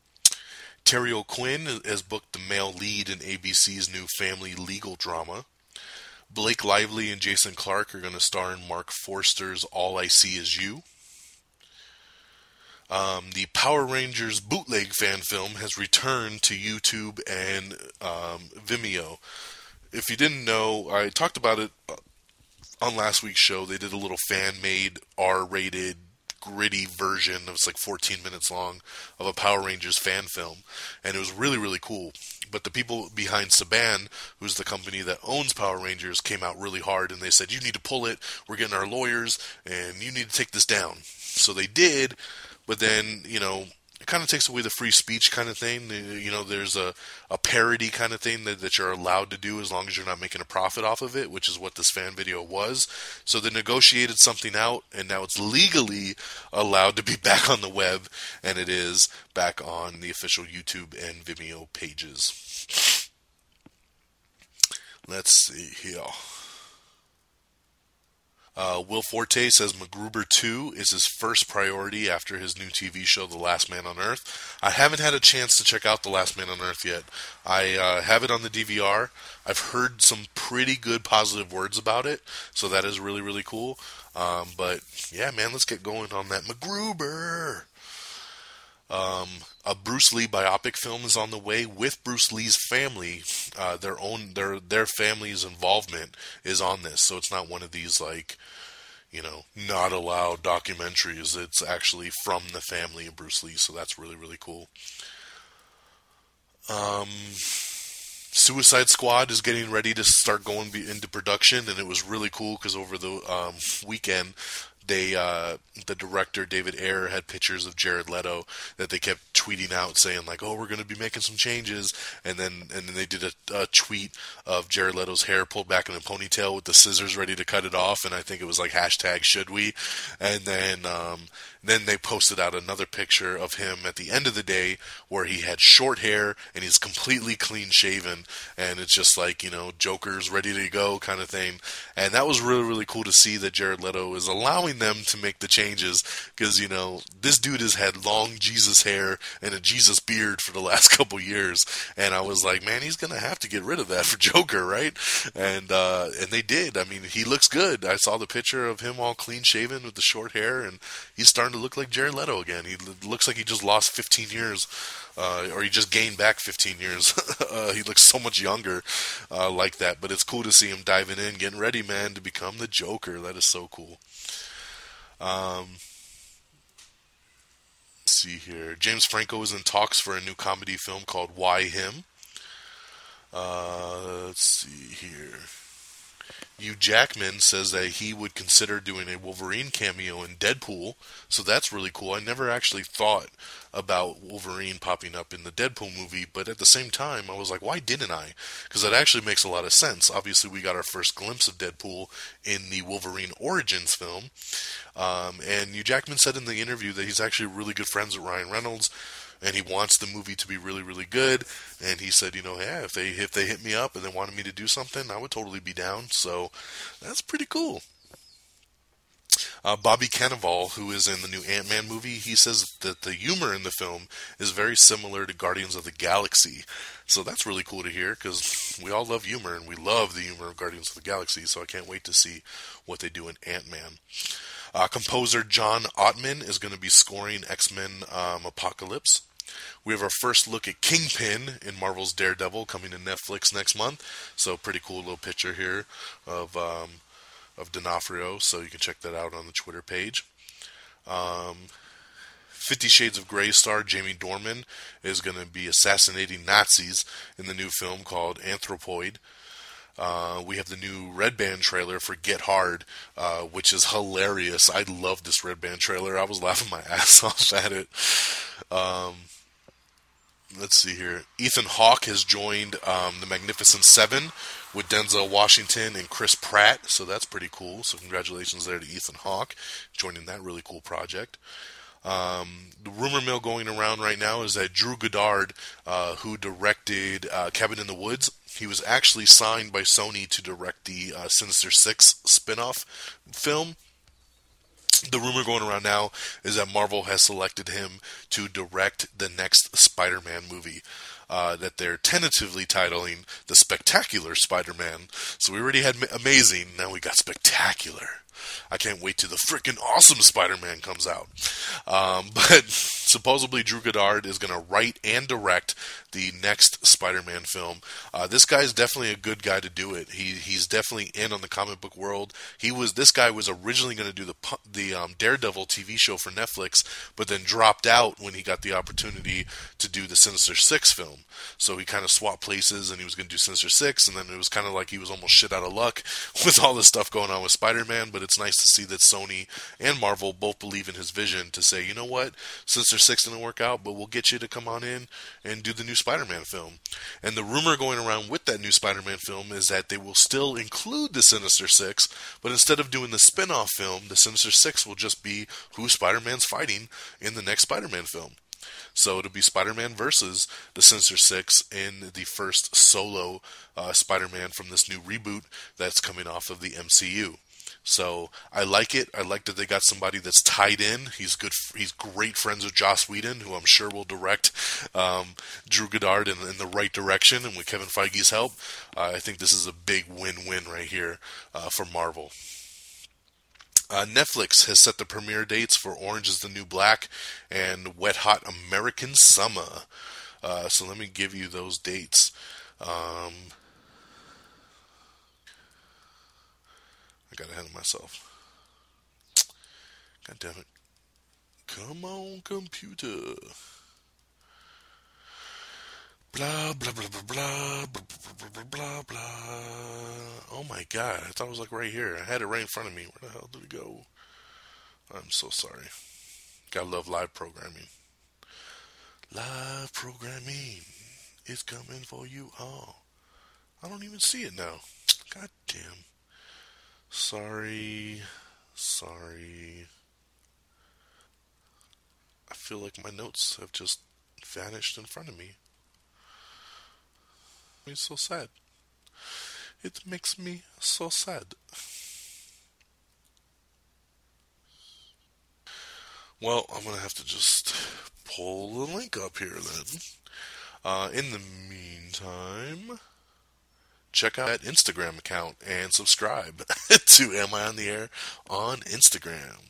Terry O'Quinn has booked the male lead in ABC's new family legal drama. Blake Lively and Jason Clarke are going to star in Marc Forster's All I See Is You. Um, the Power Rangers bootleg fan film has returned to YouTube and um, Vimeo. If you didn't know, I talked about it uh, on last week's show. They did a little fan made R rated gritty version. It was like 14 minutes long of a Power Rangers fan film, and it was really really cool. But the people behind Saban, who's the company that owns Power Rangers, came out really hard and they said, "You need to pull it. We're getting our lawyers, and you need to take this down." So they did, but then you know it kind of takes away the free speech kind of thing. You know, there's a, a parody kind of thing that, that you're allowed to do as long as you're not making a profit off of it, which is what this fan video was. So they negotiated something out, and now it's legally allowed to be back on the web, and it is back on the official YouTube and Vimeo pages. Let's see here. Uh, Will Forte says MacGruber 2 is his first priority after his new TV show, The Last Man on Earth. I haven't had a chance to check out The Last Man on Earth yet. I uh, have it on the DVR. I've heard some pretty good positive words about it, so that is really, really cool. Um, but yeah, man, let's get going on that MacGruber. Um, a Bruce Lee biopic film is on the way with Bruce Lee's family. Uh, their own their their family's involvement is on this, so it's not one of these like you know not allowed documentaries. It's actually from the family of Bruce Lee, so that's really really cool. Um, Suicide Squad is getting ready to start going into production, and it was really cool because over the um, weekend they uh, the director David Ayer had pictures of Jared Leto that they kept tweeting out saying like, "Oh, we're going to be making some changes," and then and then they did a, a, tweet of Jared Leto's hair pulled back in a ponytail with the scissors ready to cut it off, and I think it was like hashtag Should we, and then um, then they posted out another picture of him at the end of the day where he had short hair and he's completely clean shaven, and it's just like you know Joker's ready to go kind of thing, and that was really really cool to see that Jared Leto is allowing them to make the changes because you know this dude has had long Jesus hair and a Jesus beard for the last couple years, and I was like, man, he's gonna have to get rid of that for Joker, right? And uh, and they did. I mean, he looks good. I saw the picture of him all clean shaven with the short hair, and he's starting to look like Jared Leto again. He looks like he just lost 15 years, uh, or he just gained back 15 years. uh, he looks so much younger uh, like that. But it's cool to see him diving in, getting ready, man, to become the Joker. That is so cool. Um, see here. James Franco is in talks for a new comedy film called Why Him. Uh, let's see here. Hugh Jackman says that he would consider doing a Wolverine cameo in Deadpool, so that's really cool. I never actually thought about Wolverine popping up in the Deadpool movie, but at the same time, I was like, why didn't I? Because that actually makes a lot of sense. Obviously, we got our first glimpse of Deadpool in the Wolverine Origins film, um, and Hugh Jackman said in the interview that he's actually really good friends with Ryan Reynolds and he wants the movie to be really really good and he said you know yeah if they if they hit me up and they wanted me to do something i would totally be down so that's pretty cool uh, Bobby Cannavale, who is in the new Ant Man movie, he says that the humor in the film is very similar to Guardians of the Galaxy. So that's really cool to hear because we all love humor and we love the humor of Guardians of the Galaxy. So I can't wait to see what they do in Ant Man. Uh, composer John Ottman is going to be scoring X Men um, Apocalypse. We have our first look at Kingpin in Marvel's Daredevil coming to Netflix next month. So pretty cool little picture here of um, of D'Onofrio. So you can check that out on the Twitter page. Um, Fifty Shades of Grey star Jamie Dornan is going to be assassinating Nazis in the new film called Anthropoid. Uh, we have the new Red Band trailer for Get Hard, uh, which is hilarious. I love this Red Band trailer. I was laughing my ass off at it. Um, let's see here. Ethan Hawke has joined um, the Magnificent Seven with Denzel Washington and Chris Pratt, so that's pretty cool. So congratulations there to Ethan Hawke joining that really cool project. Um, the rumor mill going around right now is that Drew Goddard, uh, who directed uh, Cabin in the Woods, he was actually signed by Sony to direct the uh, Sinister Six spin-off film the rumor going around now is that Marvel has selected him to direct the next Spider Man movie. Uh, that they're tentatively titling The Spectacular Spider Man. So we already had Amazing, now we got Spectacular. I can't wait till the freaking awesome Spider Man comes out. Um, but supposedly Drew Goddard is going to write and direct the next Spider-Man film. Uh, this guy is definitely a good guy to do it. He he's definitely in on the comic book world. He was this guy was originally going to do the the um, Daredevil TV show for Netflix, but then dropped out when he got the opportunity to do the Sinister Six film. So he kind of swapped places, and he was going to do Sinister Six, and then it was kind of like he was almost shit out of luck with all this stuff going on with Spider-Man. But it's nice to see that Sony and Marvel both believe in his vision to say, you know what, Sinister Six didn't work out, but we'll get you to come on in and do the new Spider Man film. And the rumor going around with that new Spider Man film is that they will still include the Sinister Six, but instead of doing the spin off film, the Sinister Six will just be who Spider Man's fighting in the next Spider Man film. So it'll be Spider Man versus the Sinister Six in the first solo uh, Spider Man from this new reboot that's coming off of the MCU. So I like it. I like that they got somebody that's tied in. He's good. He's great friends with Joss Whedon, who I'm sure will direct um, Drew Goddard in, in, the right direction. And with Kevin Feige's help, uh, I think this is a big win-win right here uh, for Marvel. Uh, Netflix has set the premiere dates for Orange is the New Black and Wet Hot American Summer. Uh, so let me give you those dates. Um, I got ahead of myself. God damn it. Come on, computer. Blah, blah, blah, blah, blah, blah, blah, blah, blah, blah. Oh my god, I thought it was like right here. I had it right in front of me. Where the hell did it go? I'm so sorry. Gotta love live programming. Live programming is coming for you all. I don't even see it now. God damn. Sorry. Sorry. I feel like my notes have just vanished in front of me. It's so sad. It makes me so sad. Well, I'm gonna have to just pull the link up here then. Uh, in the meantime, check out that Instagram account and subscribe to Am I on the Air on Instagram.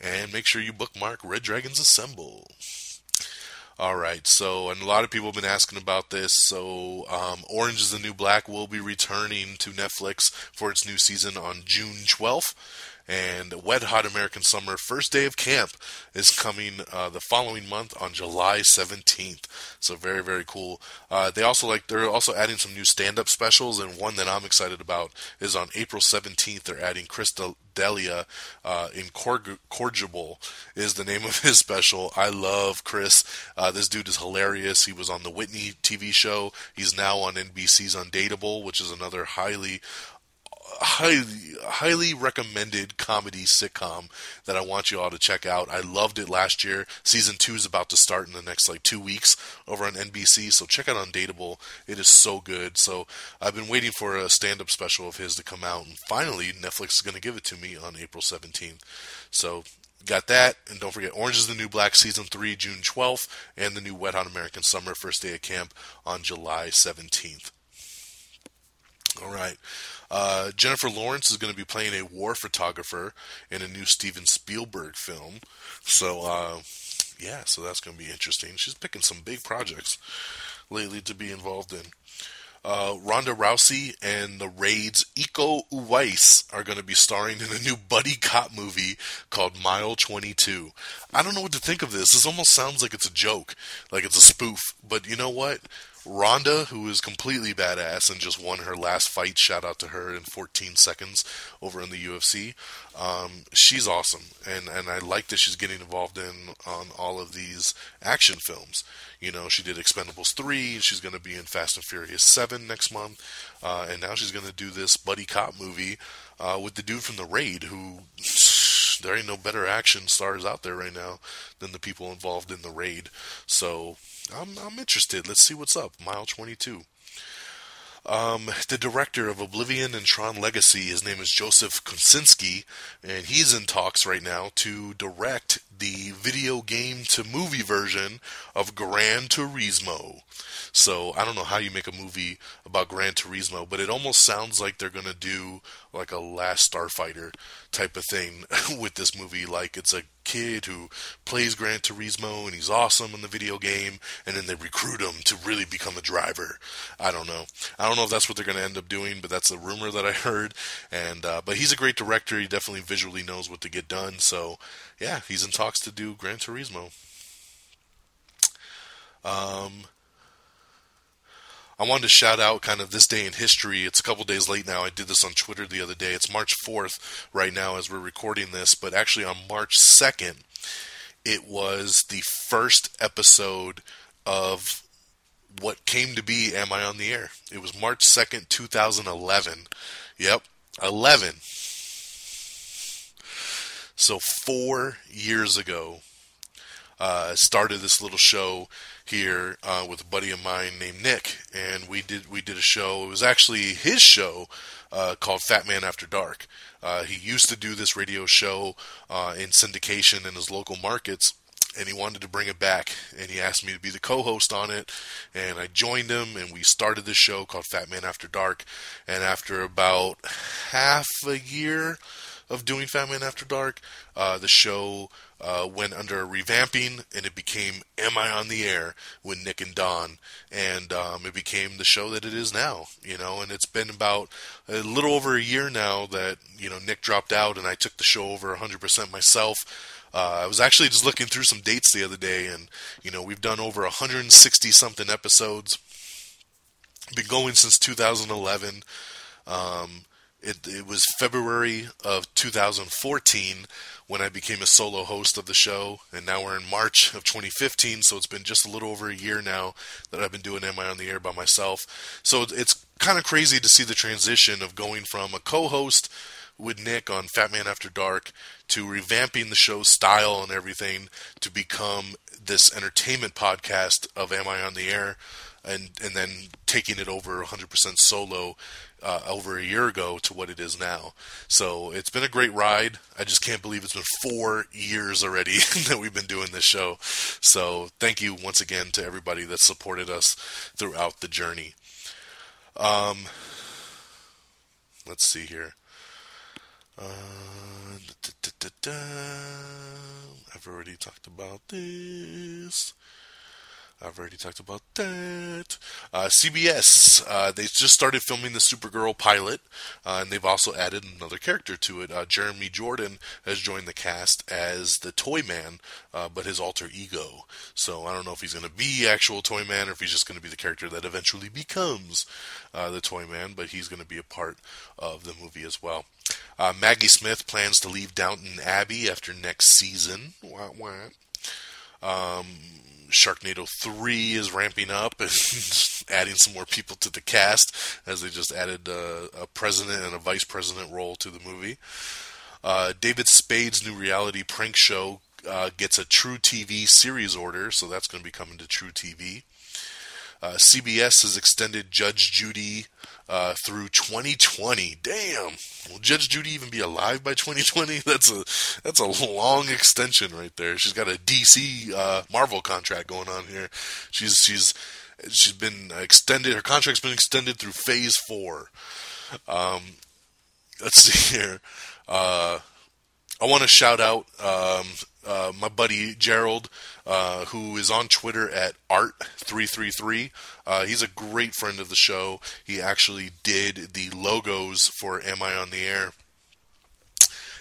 And make sure you bookmark Red Dragons Assemble. All right, so and a lot of people have been asking about this. So, um, Orange is the New Black will be returning to Netflix for its new season on June 12th. And Wet Hot American Summer First Day of Camp is coming uh, the following month on July 17th. So very very cool. Uh, they also like they're also adding some new stand up specials, and one that I'm excited about is on April 17th. They're adding Chris D'Elia uh, Incorrigible is the name of his special. I love Chris. Uh, this dude is hilarious. He was on the Whitney TV show. He's now on NBC's Undateable, which is another highly highly highly recommended comedy sitcom that I want you all to check out. I loved it last year. Season two is about to start in the next like two weeks over on NBC, so check out Undateable. It is so good. So I've been waiting for a stand-up special of his to come out, and finally Netflix is going to give it to me on April 17th. So got that, and don't forget Orange is the New Black season three, June 12th, and the new Wet Hot American Summer first day of camp on July 17th. All right. Uh, Jennifer Lawrence is going to be playing a war photographer in a new Steven Spielberg film. So, uh, yeah, so that's going to be interesting. She's picking some big projects lately to be involved in. Uh, Ronda Rousey and the Raid's Iko Uwais are going to be starring in a new buddy cop movie called Mile 22. I don't know what to think of this. This almost sounds like it's a joke, like it's a spoof. But you know what? Ronda, who is completely badass and just won her last fight, shout out to her in 14 seconds over in the UFC. Um, she's awesome, and and I like that she's getting involved in on all of these action films. You know, she did Expendables 3, she's going to be in Fast and Furious 7 next month, uh, and now she's going to do this buddy cop movie uh, with the dude from The Raid, who there ain't no better action stars out there right now than the people involved in The Raid. So I'm I'm interested. Let's see what's up. Mile 22. Um, the director of Oblivion and Tron Legacy, his name is Joseph Kosinski, and he's in talks right now to direct the video game to movie version of Gran Turismo. So I don't know how you make a movie about Gran Turismo, but it almost sounds like they're gonna do like a Last Starfighter type of thing with this movie. Like it's a kid who plays Gran Turismo and he's awesome in the video game, and then they recruit him to really become a driver. I don't know. I don't know if that's what they're going to end up doing, but that's the rumor that I heard. And uh, but he's a great director. He definitely visually knows what to get done. So yeah, he's in talks to do Gran Turismo. Um, I wanted to shout out kind of this day in history. It's a couple days late now. I did this on Twitter the other day. It's March 4th right now as we're recording this, but actually on March 2nd, it was the first episode of what came to be Am I on the Air? It was March 2nd, 2011. Yep, 11. So, four years ago, uh, started this little show here uh, with a buddy of mine named Nick, and we did we did a show. It was actually his show uh, called Fat Man After Dark. Uh, he used to do this radio show uh, in syndication in his local markets, and he wanted to bring it back. And he asked me to be the co-host on it, and I joined him, and we started this show called Fat Man After Dark. And after about half a year of doing Fat Man After Dark. Uh, the show uh, went under a revamping, and it became Am I on the Air with Nick and Don, and um, it became the show that it is now. You know, and it's been about a little over a year now that you know Nick dropped out, and I took the show over 100% myself. Uh, I was actually just looking through some dates the other day, and you know we've done over 160 something episodes. Been going since 2011. Um, it, it was February of 2014 when I became a solo host of the show, and now we're in March of 2015, so it's been just a little over a year now that I've been doing Am I on the Air by myself. So it's kind of crazy to see the transition of going from a co host with Nick on Fat Man After Dark to revamping the show's style and everything to become this entertainment podcast of Am I on the Air and and then taking it over 100% solo uh, over a year ago to what it is now. So it's been a great ride. I just can't believe it's been four years already that we've been doing this show. So thank you once again to everybody that supported us throughout the journey. Um, let's see here. Uh, I've already talked about this. I've already talked about that. Uh, CBS, uh, they just started filming the Supergirl pilot, uh, and they've also added another character to it. Uh, Jeremy Jordan has joined the cast as the Toy Man, uh, but his alter ego. So I don't know if he's going to be actual Toy Man or if he's just going to be the character that eventually becomes uh, the Toy Man, but he's going to be a part of the movie as well. Maggie Smith plans to leave Downton Abbey after next season. Wah, wah. Um, Sharknado 3 is ramping up and adding some more people to the cast as they just added uh, a president and a vice president role to the movie. Uh, David Spade's new reality prank show uh, gets a truTV series order, so that's going to be coming to truTV. Uh, CBS has extended Judge Judy uh, through 2020. Damn, will Judge Judy even be alive by 2020? That's a that's a long extension right there. She's got a DC uh, Marvel contract going on here. She's she's she's been extended. Her contract's been extended through Phase Four. Um, let's see here. Uh, I want to shout out um, uh, my buddy Gerald, uh, who is on Twitter at art333. Uh, he's a great friend of the show. He actually did the logos for Am I on the Air?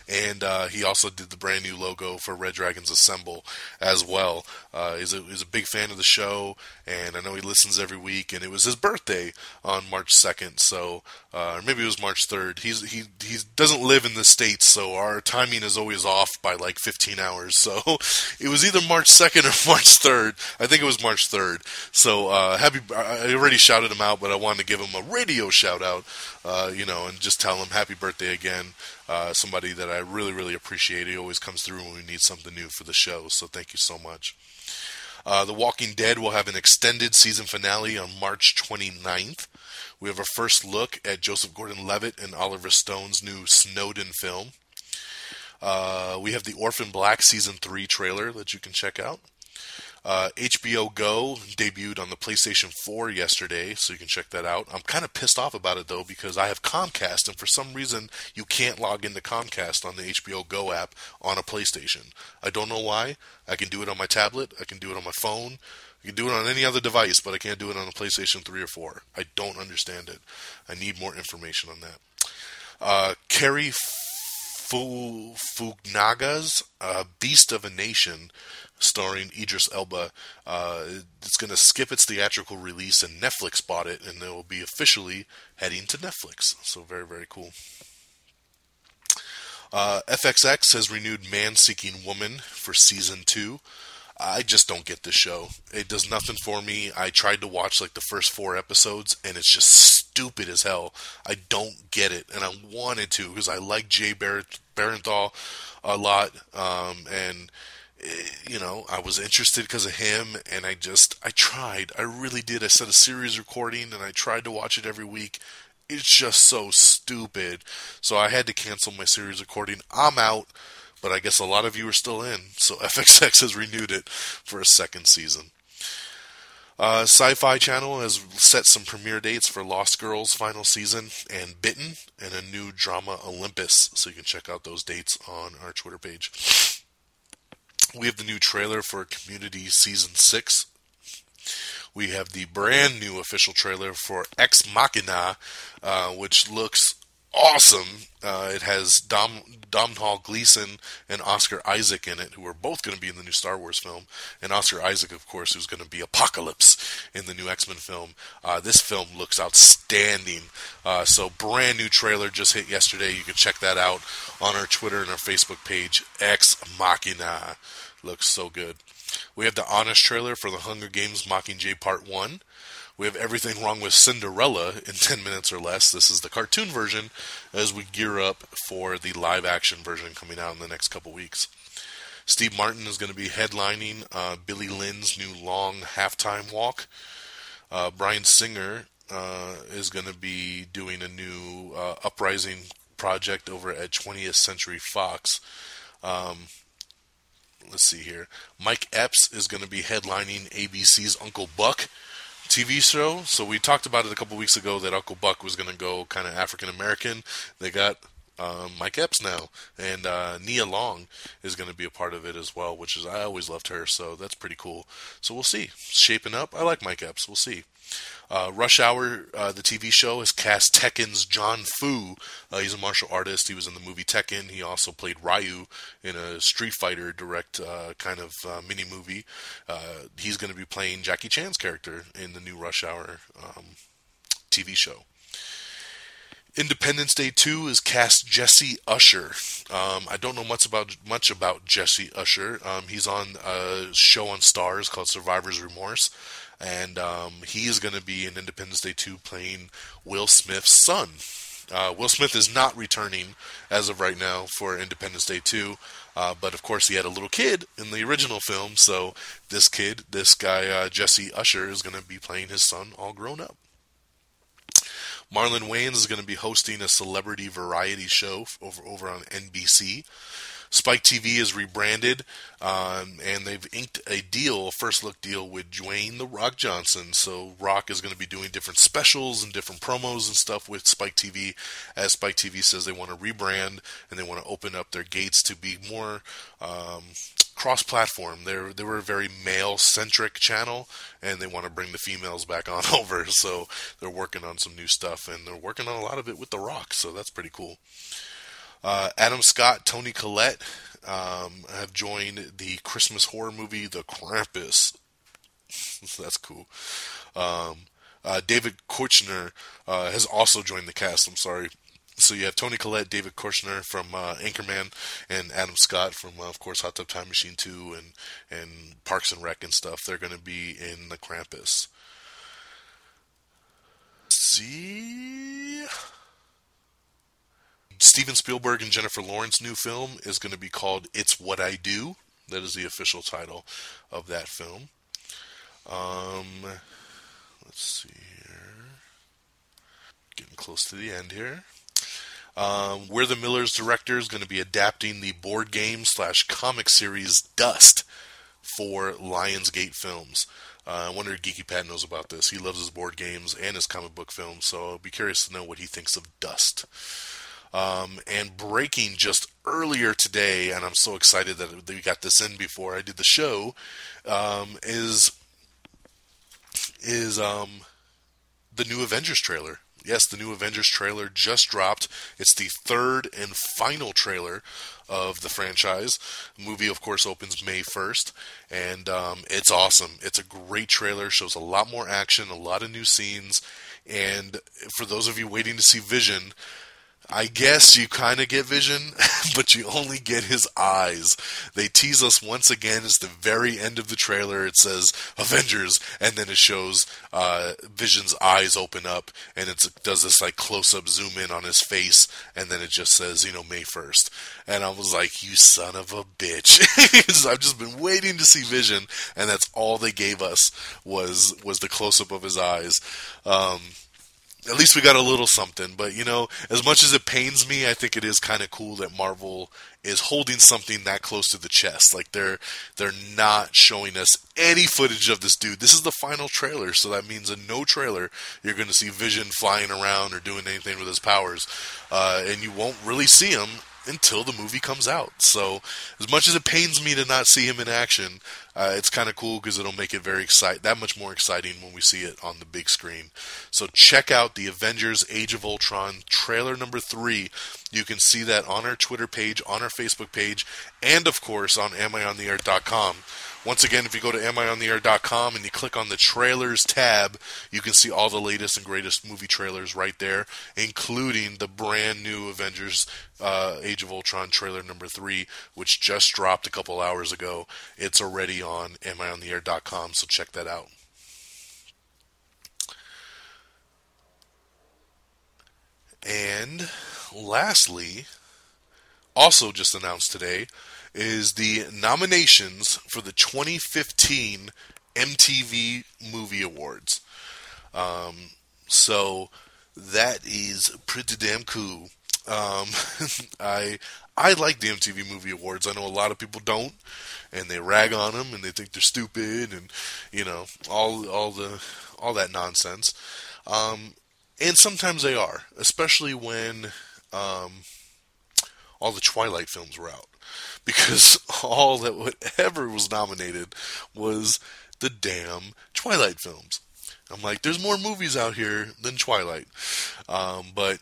And uh, he also did the brand new logo for Red Dragons Assemble as well. Uh, he's, a, he's a big fan of the show, and I know he listens every week. And it was his birthday on March second, so uh, maybe it was March third. He's he he doesn't live in the states, so our timing is always off by like 15 hours. So it was either March second or March third. I think it was March third. So uh, happy! I already shouted him out, but I wanted to give him a radio shout out. Uh, you know, and just tell him happy birthday again. Uh, somebody that I really, really appreciate. He always comes through when we need something new for the show, so thank you so much. Uh, the Walking Dead will have an extended season finale on March 29th. We have a first look at Joseph Gordon Levitt and Oliver Stone's new Snowden film. Uh, we have the Orphan Black Season 3 trailer that you can check out. Uh, HBO Go debuted on the PlayStation 4 yesterday, so you can check that out. I'm kind of pissed off about it though because I have Comcast, and for some reason you can't log into Comcast on the HBO Go app on a PlayStation. I don't know why. I can do it on my tablet. I can do it on my phone. I can do it on any other device, but I can't do it on a PlayStation 3 or 4. I don't understand it. I need more information on that. Uh, Cary Fukunaga's uh, Beast of a Nation starring Idris Elba. Uh, it's going to skip its theatrical release, and Netflix bought it, and it will be officially heading to Netflix. So very, very cool. Uh, FXX has renewed Man Seeking Woman for season two. I just don't get this show. It does nothing for me. I tried to watch like the first four episodes, and it's just stupid as hell. I don't get it, and I wanted to because I like Jay Bar- Barenthal a lot, um, and you know, I was interested because of him, and I just, I tried. I really did. I set a series recording, and I tried to watch it every week. It's just so stupid. So I had to cancel my series recording. I'm out, but I guess a lot of you are still in. So FXX has renewed it for a second season. Uh, Sci-Fi Channel has set some premiere dates for Lost Girls final season and Bitten, and a new drama Olympus. So you can check out those dates on our Twitter page. We have the new trailer for Community season six. We have the brand new official trailer for Ex Machina, uh, which looks awesome. Uh, it has Dom Domhnall Gleeson and Oscar Isaac in it, who are both going to be in the new Star Wars film, and Oscar Isaac, of course, who's going to be Apocalypse in the new X Men film. Uh, this film looks outstanding. Uh, so, brand new trailer just hit yesterday. You can check that out on our Twitter and our Facebook page. Ex Machina looks so good. We have the honest trailer for the Hunger Games Mockingjay Part One. We have everything wrong with Cinderella in 10 minutes or less. This is the cartoon version as we gear up for the live action version coming out in the next couple weeks. Steve Martin is going to be headlining uh, Billy Lynn's new long halftime walk. Uh, Bryan Singer uh, is going to be doing a new uh, Uprising project over at 20th Century Fox. Um, let's see here. Mike Epps is going to be headlining ABC's Uncle Buck TV show. So we talked about it a couple weeks ago that Uncle Buck was going to go kind of African American. They got um, Mike Epps now, and uh, Nia Long is going to be a part of it as well, which is I always loved her, so that's pretty cool. So we'll see. Shaping up. I like Mike Epps. We'll see. Uh, Rush Hour, uh, the TV show, has cast Tekken's Jon Foo. Uh, he's a martial artist. He was in the movie Tekken. He also played Ryu in a Street Fighter direct uh, kind of uh, mini movie. Uh, he's going to be playing Jackie Chan's character in the new Rush Hour um, TV show. Independence Day 2 is cast Jesse Usher. Um, I don't know much about much about Jesse Usher. Um, he's on a show on Starz called Survivor's Remorse and um, he is going to be in Independence Day 2 playing Will Smith's son. Uh, Will Smith is not returning as of right now for Independence Day 2, uh, but of course he had a little kid in the original film, so this kid, this guy uh, Jesse Usher, is going to be playing his son all grown up. Marlon Wayans is going to be hosting a celebrity variety show over over on NBC. Spike TV is rebranded, um, and they've inked a deal, a first look deal with Dwayne the Rock Johnson. So Rock is going to be doing different specials and different promos and stuff with Spike TV. As Spike TV says, they want to rebrand and they want to open up their gates to be more. Um, cross-platform. They're they were a very male-centric channel, and they want to bring the females back on over. So they're working on some new stuff, and they're working on a lot of it with The Rock. So that's pretty cool. Uh, Adam Scott, Toni Collette um, have joined the Christmas horror movie The Krampus. That's cool. Um, uh, David Koechner uh, has also joined the cast. I'm sorry. So you have Toni Collette, David Koechner from uh, Anchorman, and Adam Scott from, uh, of course, Hot Tub Time Machine 2 and and Parks and Rec and stuff. They're going to be in the Krampus. See. Steven Spielberg and Jennifer Lawrence new film is going to be called It's What I Do. That is the official title of that film. Um, let's see here. Getting close to the end here. Um, We're the Millers director is going to be adapting the board game slash comic series Dust for Lionsgate Films. Uh, I wonder if Geeky Pat knows about this. He loves his board games and his comic book films, so I'll be curious to know what he thinks of Dust. Um, and breaking just earlier today, and I'm so excited that we got this in before I did the show, um, is is um, the new Avengers trailer. Yes, the new Avengers trailer just dropped. It's the third and final trailer of the franchise. The movie, of course, opens May 1st, and um, it's awesome. It's a great trailer, shows a lot more action, a lot of new scenes, and for those of you waiting to see Vision, I guess you kind of get Vision, but you only get his eyes. They tease us once again. It's the very end of the trailer. It says Avengers, and then it shows uh, Vision's eyes open up, and it does this like close up zoom in on his face, and then it just says, you know, May 1st. And I was like, you son of a bitch. I've just been waiting to see Vision, and that's all they gave us was was the close up of his eyes. Um, at least we got a little something. But you know, as much as it pains me, I think it is kind of cool that Marvel is holding something that close to the chest. Like they're they're not showing us any footage of this dude. This is the final trailer, so that means in no trailer you're going to see Vision flying around or doing anything with his powers, uh, and you won't really see him until the movie comes out. So, as much as it pains me to not see him in action, uh, it's kind of cool because it'll make it very excite that much more exciting when we see it on the big screen. So, check out the Avengers: Age of Ultron trailer number three. You can see that on our Twitter page, on our Facebook page, and of course on amiontheair.com. Once again, if you go to amiontheair.com and you click on the trailers tab, you can see all the latest and greatest movie trailers right there, including the brand new Avengers uh, Age of Ultron trailer number three, which just dropped a couple hours ago. It's already on amiontheair.com, so check that out. And lastly, also just announced today, is the nominations for the 2015 MTV Movie Awards. Um, so that is pretty damn cool. Um, I I like the MTV Movie Awards. I know a lot of people don't, and they rag on them and they think they're stupid and you know all all the all that nonsense. Um, and sometimes they are, especially when um, all the Twilight films were out because all that whatever was nominated was the damn Twilight films. I'm like, there's more movies out here than Twilight, um, but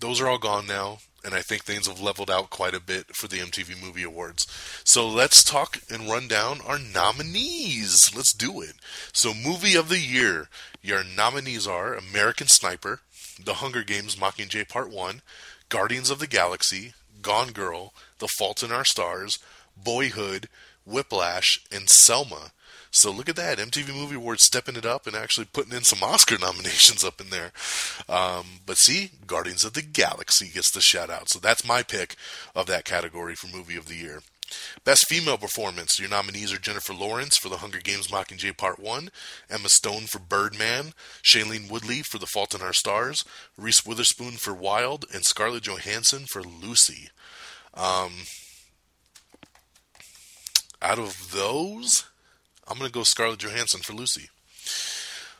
those are all gone now, and I think things have leveled out quite a bit for the MTV Movie Awards. So let's talk and run down our nominees. Let's do it. So, movie of the year, your nominees are American Sniper, The Hunger Games Mockingjay Part One, Guardians of the Galaxy, Gone Girl, The Fault in Our Stars, Boyhood, Whiplash, and Selma. So look at that, MTV Movie Awards stepping it up and actually putting in some Oscar nominations up in there. Um, but see, Guardians of the Galaxy gets the shout out. So that's my pick of that category for Movie of the Year. Best Female Performance. Your nominees are Jennifer Lawrence for The Hunger Games Mockingjay Part 1, Emma Stone for Birdman, Shailene Woodley for The Fault in Our Stars, Reese Witherspoon for Wild, and Scarlett Johansson for Lucy. Um, out of those, I'm going to go Scarlett Johansson for Lucy.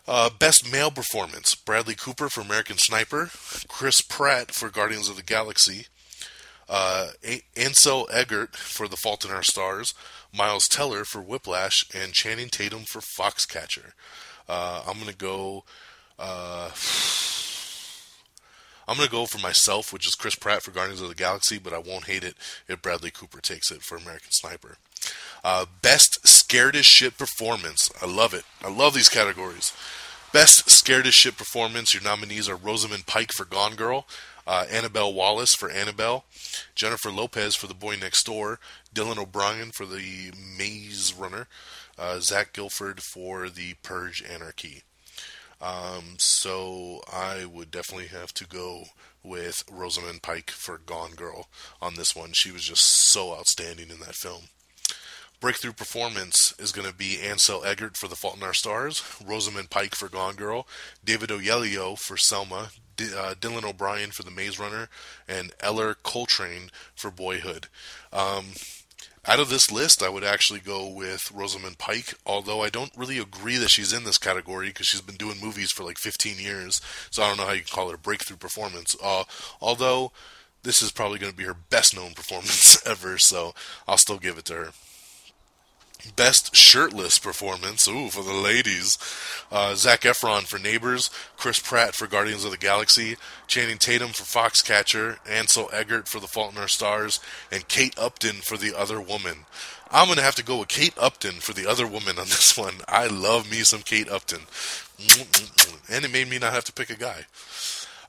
Uh, best male performance: Bradley Cooper for American Sniper, Chris Pratt for Guardians of the Galaxy, uh, Ansel Elgort for The Fault in Our Stars, Miles Teller for Whiplash, and Channing Tatum for Foxcatcher. Uh, I'm gonna go. Uh, I'm gonna go for myself, which is Chris Pratt for Guardians of the Galaxy, but I won't hate it if Bradley Cooper takes it for American Sniper. Uh, best scared as shit performance. I love it. I love these categories. Best scared as shit performance. Your nominees are Rosamund Pike for Gone Girl, uh, Annabelle Wallis for Annabelle, Jennifer Lopez for The Boy Next Door, Dylan O'Brien for The Maze Runner, uh, Zach Gilford for The Purge Anarchy. Um, so I would definitely have to go with Rosamund Pike for Gone Girl on this one. She was just so outstanding in that film. Breakthrough performance is going to be Ansel Elgort for The Fault in Our Stars, Rosamund Pike for Gone Girl, David Oyelowo for Selma, D- uh, Dylan O'Brien for The Maze Runner, and Ellar Coltrane for Boyhood. Um, out of this list, I would actually go with Rosamund Pike, although I don't really agree that she's in this category because she's been doing movies for like 15 years, so I don't know how you can call it a breakthrough performance. Uh, although this is probably going to be her best known performance ever, so I'll still give it to her. Best shirtless performance, ooh, for the ladies. Uh, Zac Efron for Neighbors, Chris Pratt for Guardians of the Galaxy, Channing Tatum for Foxcatcher, Ansel Elgort for The Fault in Our Stars, and Kate Upton for The Other Woman. I'm going to have to go with Kate Upton for The Other Woman on this one. I love me some Kate Upton. And it made me not have to pick a guy.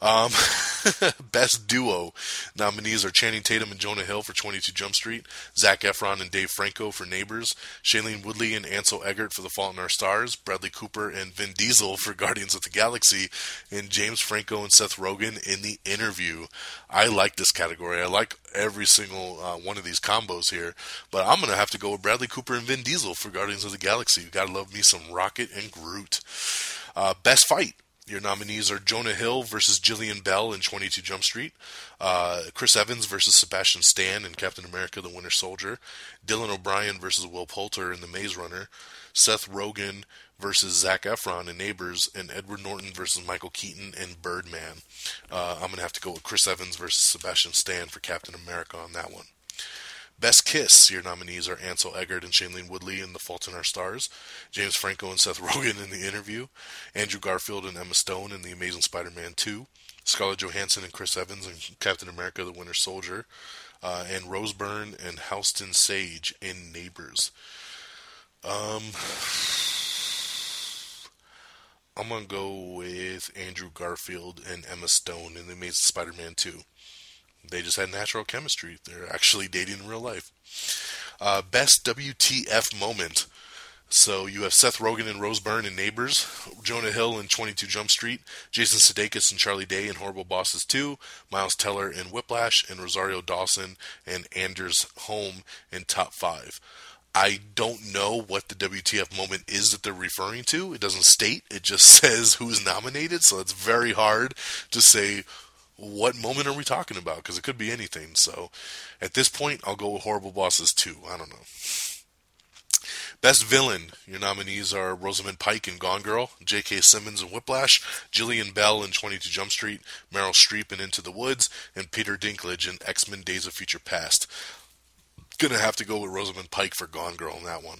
Um, best duo nominees are Channing Tatum and Jonah Hill for 22 Jump Street, Zac Efron and Dave Franco for Neighbors, Shailene Woodley and Ansel Elgort for The Fault in Our Stars, Bradley Cooper and Vin Diesel for Guardians of the Galaxy, and James Franco and Seth Rogen in The Interview. I like this category. I like every single uh, one of these combos here, but I'm going to have to go with Bradley Cooper and Vin Diesel for Guardians of the Galaxy. You got to love me some Rocket and Groot. Uh, best fight Your nominees are Jonah Hill versus Jillian Bell in 22 Jump Street, uh, Chris Evans versus Sebastian Stan in Captain America the Winter Soldier, Dylan O'Brien versus Will Poulter in The Maze Runner, Seth Rogen versus Zac Efron in Neighbors, and Edward Norton versus Michael Keaton in Birdman. Uh, I'm going to have to go with Chris Evans versus Sebastian Stan for Captain America on that one. Best Kiss, your nominees are Ansel Elgort and Shailene Woodley in The Fault in Our Stars, James Franco and Seth Rogen in The Interview, Andrew Garfield and Emma Stone in The Amazing Spider-Man 2, Scarlett Johansson and Chris Evans in Captain America The Winter Soldier, uh, and Rose Byrne and Halston Sage in Neighbors. Um, I'm gonna go with Andrew Garfield and Emma Stone in The Amazing Spider-Man 2. They just had natural chemistry. They're actually dating in real life. Uh, best WTF moment. So you have Seth Rogen and Rose Byrne in Neighbors, Jonah Hill in 22 Jump Street, Jason Sudeikis and Charlie Day in Horrible Bosses 2, Miles Teller in Whiplash, and Rosario Dawson and Anders Holm in Top 5. I don't know what the WTF moment is that they're referring to. It doesn't state, it just says who's nominated, so it's very hard to say what moment are we talking about? Because it could be anything. So at this point, I'll go with Horrible Bosses 2. I don't know. Best Villain. Your nominees are Rosamund Pike in Gone Girl, J.K. Simmons in Whiplash, Jillian Bell in 22 Jump Street, Meryl Streep in Into the Woods, and Peter Dinklage in X-Men Days of Future Past. Gonna have to go with Rosamund Pike for Gone Girl in that one.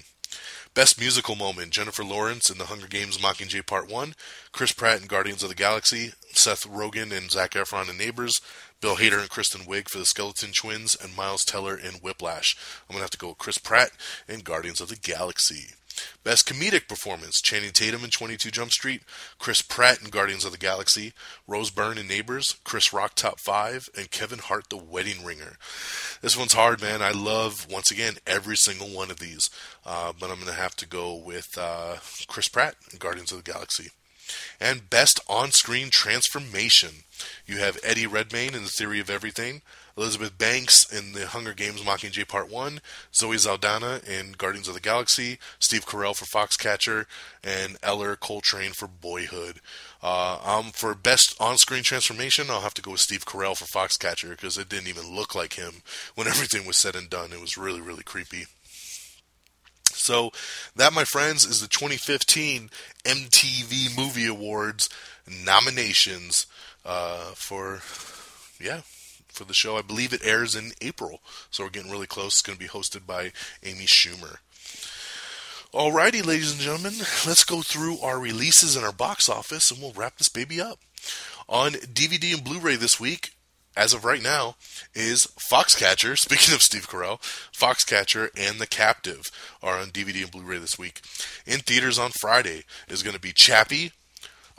Best musical moment Jennifer Lawrence in The Hunger Games Mockingjay Part 1, Chris Pratt in Guardians of the Galaxy, Seth Rogen and Zac Efron in Neighbors, Bill Hader and Kristen Wiig for The Skeleton Twins, and Miles Teller in Whiplash. I'm going to have to go with Chris Pratt in Guardians of the Galaxy. Best comedic performance Channing Tatum in 22 Jump Street, Chris Pratt in Guardians of the Galaxy, Rose Byrne in Neighbors, Chris Rock Top 5, and Kevin Hart The Wedding Ringer. This one's hard, man. I love, once again, every single one of these, uh, but I'm to have to go with uh, Chris Pratt in Guardians of the Galaxy. And Best On Screen Transformation. You have Eddie Redmayne in The Theory of Everything, Elizabeth Banks in The Hunger Games Mockingjay Part 1, Zoe Saldana in Guardians of the Galaxy, Steve Carell for Foxcatcher, and Ellar Coltrane for Boyhood. Uh, um, for Best On-Screen Transformation, I'll have to go with Steve Carell for Foxcatcher because it didn't even look like him when everything was said and done. It was really, really creepy. So, that, my friends, is the 2015 MTV Movie Awards nominations uh, for, yeah, for the show. I believe it airs in April, so we're getting really close. It's going to be hosted by Amy Schumer. Alrighty, ladies and gentlemen, let's go through our releases in our box office and we'll wrap this baby up. On DVD and Blu ray this week, as of right now, is Foxcatcher. Speaking of Steve Carell, Foxcatcher and The Captive are on DVD and Blu ray this week. In theaters on Friday is going to be Chappie,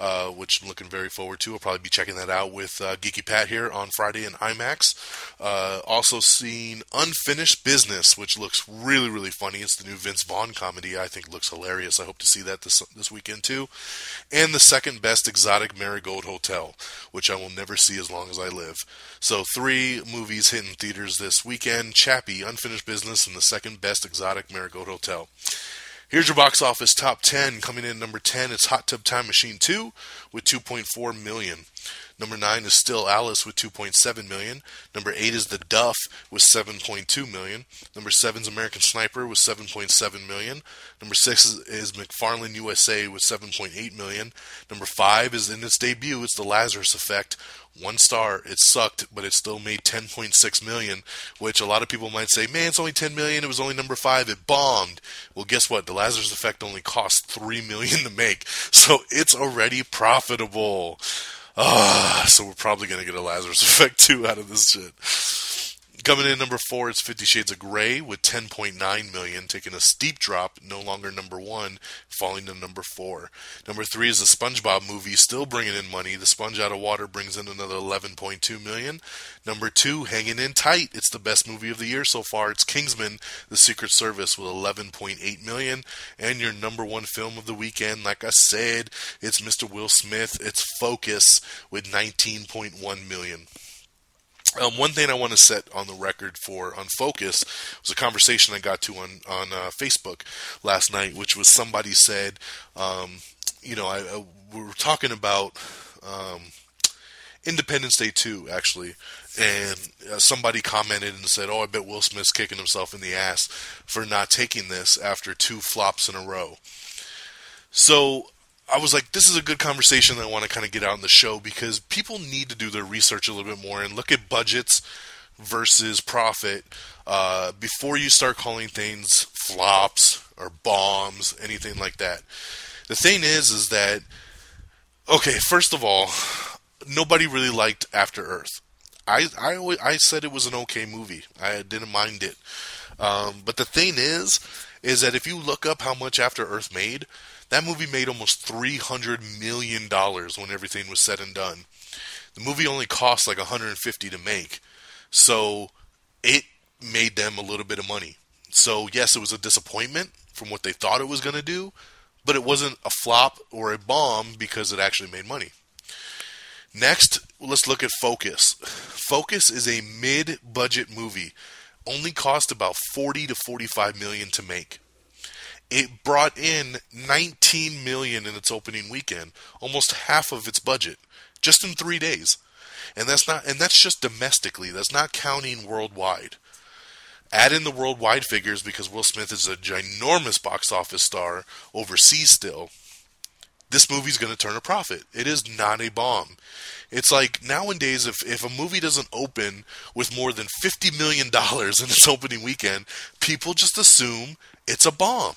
uh, which I'm looking very forward to. I'll probably be checking that out with uh, Geeky Pat here on Friday in IMAX. Uh, also seen Unfinished Business, which looks really, really funny. It's the new Vince Vaughn comedy. I think looks hilarious. I hope to see that this this weekend too. And the second best exotic Marigold Hotel, which I will never see as long as I live. So three movies hitting theaters this weekend: Chappie, Unfinished Business, and the second best exotic Marigold Hotel. Here's your box office top 10. Coming in number 10 it's Hot Tub Time Machine 2 with 2.4 million. Number 9 is Still Alice with 2.7 million. Number 8 is The Duff with 7.2 million. Number 7 is American Sniper with 7.7 million. Number 6 is, is McFarland USA with 7.8 million. Number 5 is in its debut, it's The Lazarus Effect one star. It sucked, but it still made 10.6 million, which a lot of people might say, "Man, it's only 10 million. It was only number 5. It bombed." Well, guess what? The Lazarus Effect only cost 3 million to make. So it's already profitable. Ah, so we're probably to get a Lazarus Effect 2 out of this shit. Coming in number four is Fifty Shades of Grey with 10.9 million, taking a steep drop, no longer number one, falling to number four. Number three is the SpongeBob movie, still bringing in money. The Sponge Out of Water brings in another 11.2 million. Number two, hanging in tight. It's the best movie of the year so far. It's Kingsman: The Secret Service with 11.8 million, and your number one film of the weekend, like I said, it's Mr. Will Smith. It's Focus with 19.1 million. Um, one thing I want to set on the record for Unfocus was a conversation I got to on on uh, Facebook last night, which was somebody said, um, you know, I, I we were talking about um, Independence Day 2, actually, and uh, somebody commented and said, "Oh, I bet Will Smith's kicking himself in the ass for not taking this after two flops in a row." So I was like, "This is a good conversation that I want to kind of get out in the show because people need to do their research a little bit more and look at budgets versus profit uh, before you start calling things flops or bombs, anything like that." The thing is, is that okay? First of all, nobody really liked After Earth. I, I, I said it was an okay movie. I didn't mind it. Um, but the thing is, is that if you look up how much After Earth made, that movie made almost three hundred million dollars when everything was said and done. The movie only cost like 150 to make, so it made them a little bit of money. So yes, it was a disappointment from what they thought it was going to do, but it wasn't a flop or a bomb because it actually made money. Next, let's look at Focus. Focus is a mid-budget movie, only cost about 40 to 45 million to make. It brought in 19 million in its opening weekend, almost half of its budget, just in 3 days. And that's not and that's just domestically. That's not counting worldwide. Add in the worldwide figures because Will Smith is a ginormous box office star overseas still this movie's going to turn a profit. It is not a bomb. It's like nowadays, if, if a movie doesn't open with more than $50 million in its opening weekend, people just assume it's a bomb.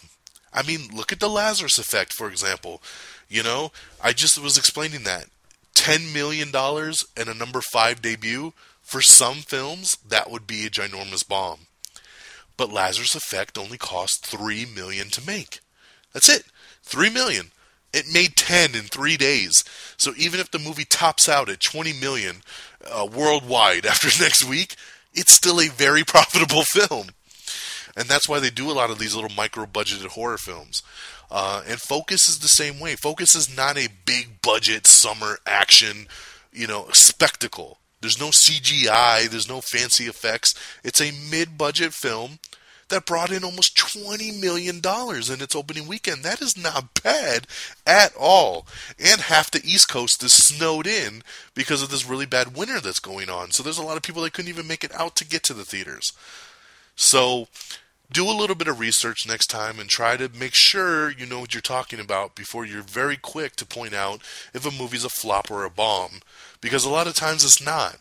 I mean, look at the Lazarus effect, for example. You know, I just was explaining that. $10 million and a number five debut, for some films, that would be a ginormous bomb. But Lazarus Effect only cost 3 million to make. That's it. 3 million. It made 10 in three days. So even if the movie tops out at 20 million uh, worldwide after next week, it's still a very profitable film. And that's why they do a lot of these little micro budgeted horror films. Uh, and Focus is the same way. Focus is not a big budget summer action, you know, spectacle. There's no CGI, there's no fancy effects. It's a mid budget film that brought in almost $20 million in its opening weekend. That is not bad at all. And half the East Coast is snowed in because of this really bad winter that's going on. So there's a lot of people that couldn't even make it out to get to the theaters. So do a little bit of research next time and try to make sure you know what you're talking about before you're very quick to point out if a movie's a flop or a bomb because a lot of times it's not.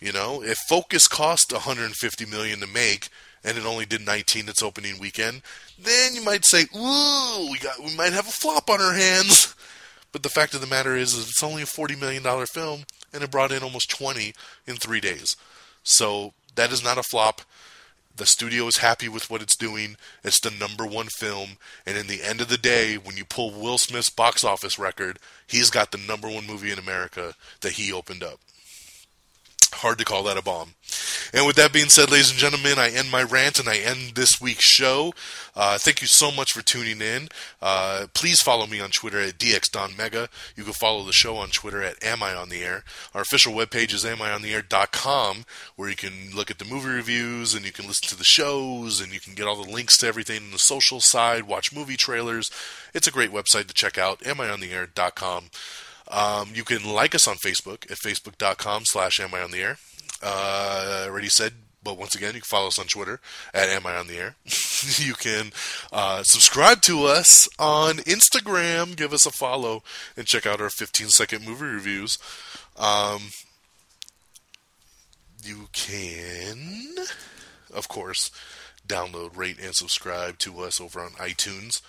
You know, if Focus cost 150 million to make, and it only did 19 its opening weekend, then you might say, "Ooh, we got we might have a flop on our hands." But the fact of the matter is, is it's only a 40 million dollar film, and it brought in almost 20 in three days. So that is not a flop. The studio is happy with what it's doing. It's the number one film, and in the end of the day, when you pull Will Smith's box office record, he's got the number one movie in America that he opened up. Hard to call that a bomb. And with that being said, ladies and gentlemen, I end my rant and I end this week's show. Uh, thank you so much for tuning in. Uh, please follow me on Twitter at DXDonMega. You can follow the show on Twitter at Am I On The Air. Our official webpage is amiontheair.com, where you can look at the movie reviews and you can listen to the shows and you can get all the links to everything on the social side, watch movie trailers. It's a great website to check out, amiontheair.com. Um, you can like us on Facebook at facebook.com slash am I on the air. Uh, already said, but once again, you can follow us on Twitter at am I on the air. you can uh, subscribe to us on Instagram, give us a follow, and check out our 15 second movie reviews. Um, you can, of course, download, rate, and subscribe to us over on iTunes.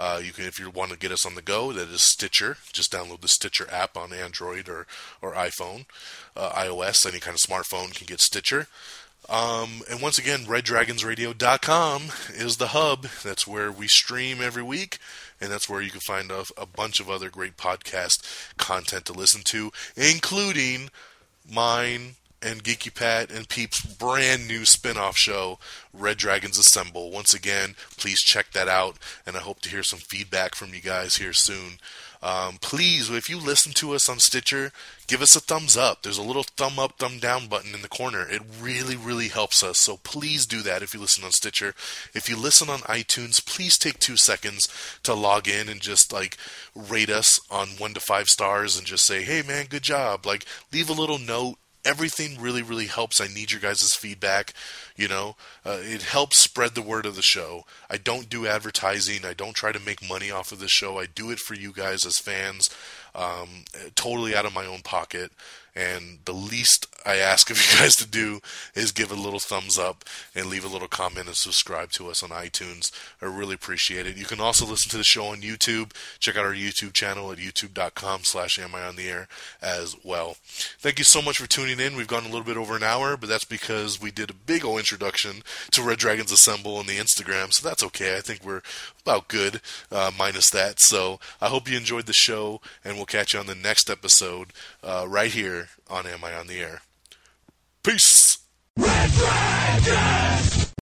Uh, you can, if you want to get us on the go, that is Stitcher. Just download the Stitcher app on Android or or iPhone, uh, iOS. Any kind of smartphone can get Stitcher. Um, and once again, RedDragonsRadio.com is the hub. That's where we stream every week, and that's where you can find a, a bunch of other great podcast content to listen to, including mine, and Geeky Pat and Peep's brand new spin off show, Red Dragons Assemble. Once again, please check that out, and I hope to hear some feedback from you guys here soon. Um, please, if you listen to us on Stitcher, give us a thumbs up. There's a little thumb up, thumb down button in the corner. It really, really helps us. So please do that if you listen on Stitcher. If you listen on iTunes, please take two seconds to log in and just like rate us on one to five stars and just say, hey man, good job. Like, leave a little note everything really really helps. I need your guys' feedback you know? Uh, it helps spread the word of the show. I don't do advertising. I don't try to make money off of the show. I do it for you guys as fans um, totally out of my own pocket and the least I ask of you guys to do is give a little thumbs up and leave a little comment and subscribe to us on iTunes. I really appreciate it. You can also listen to the show on YouTube. Check out our YouTube channel at youtube.com slash am I on the air as well. Thank you so much for tuning in. We've gone a little bit over an hour, but that's because we did a big old introduction to Red Dragons Assemble on the Instagram, so that's okay. I think we're about good, uh, minus that. So I hope you enjoyed the show, and we'll catch you on the next episode uh, right here on Am I on the Air. Peace! Red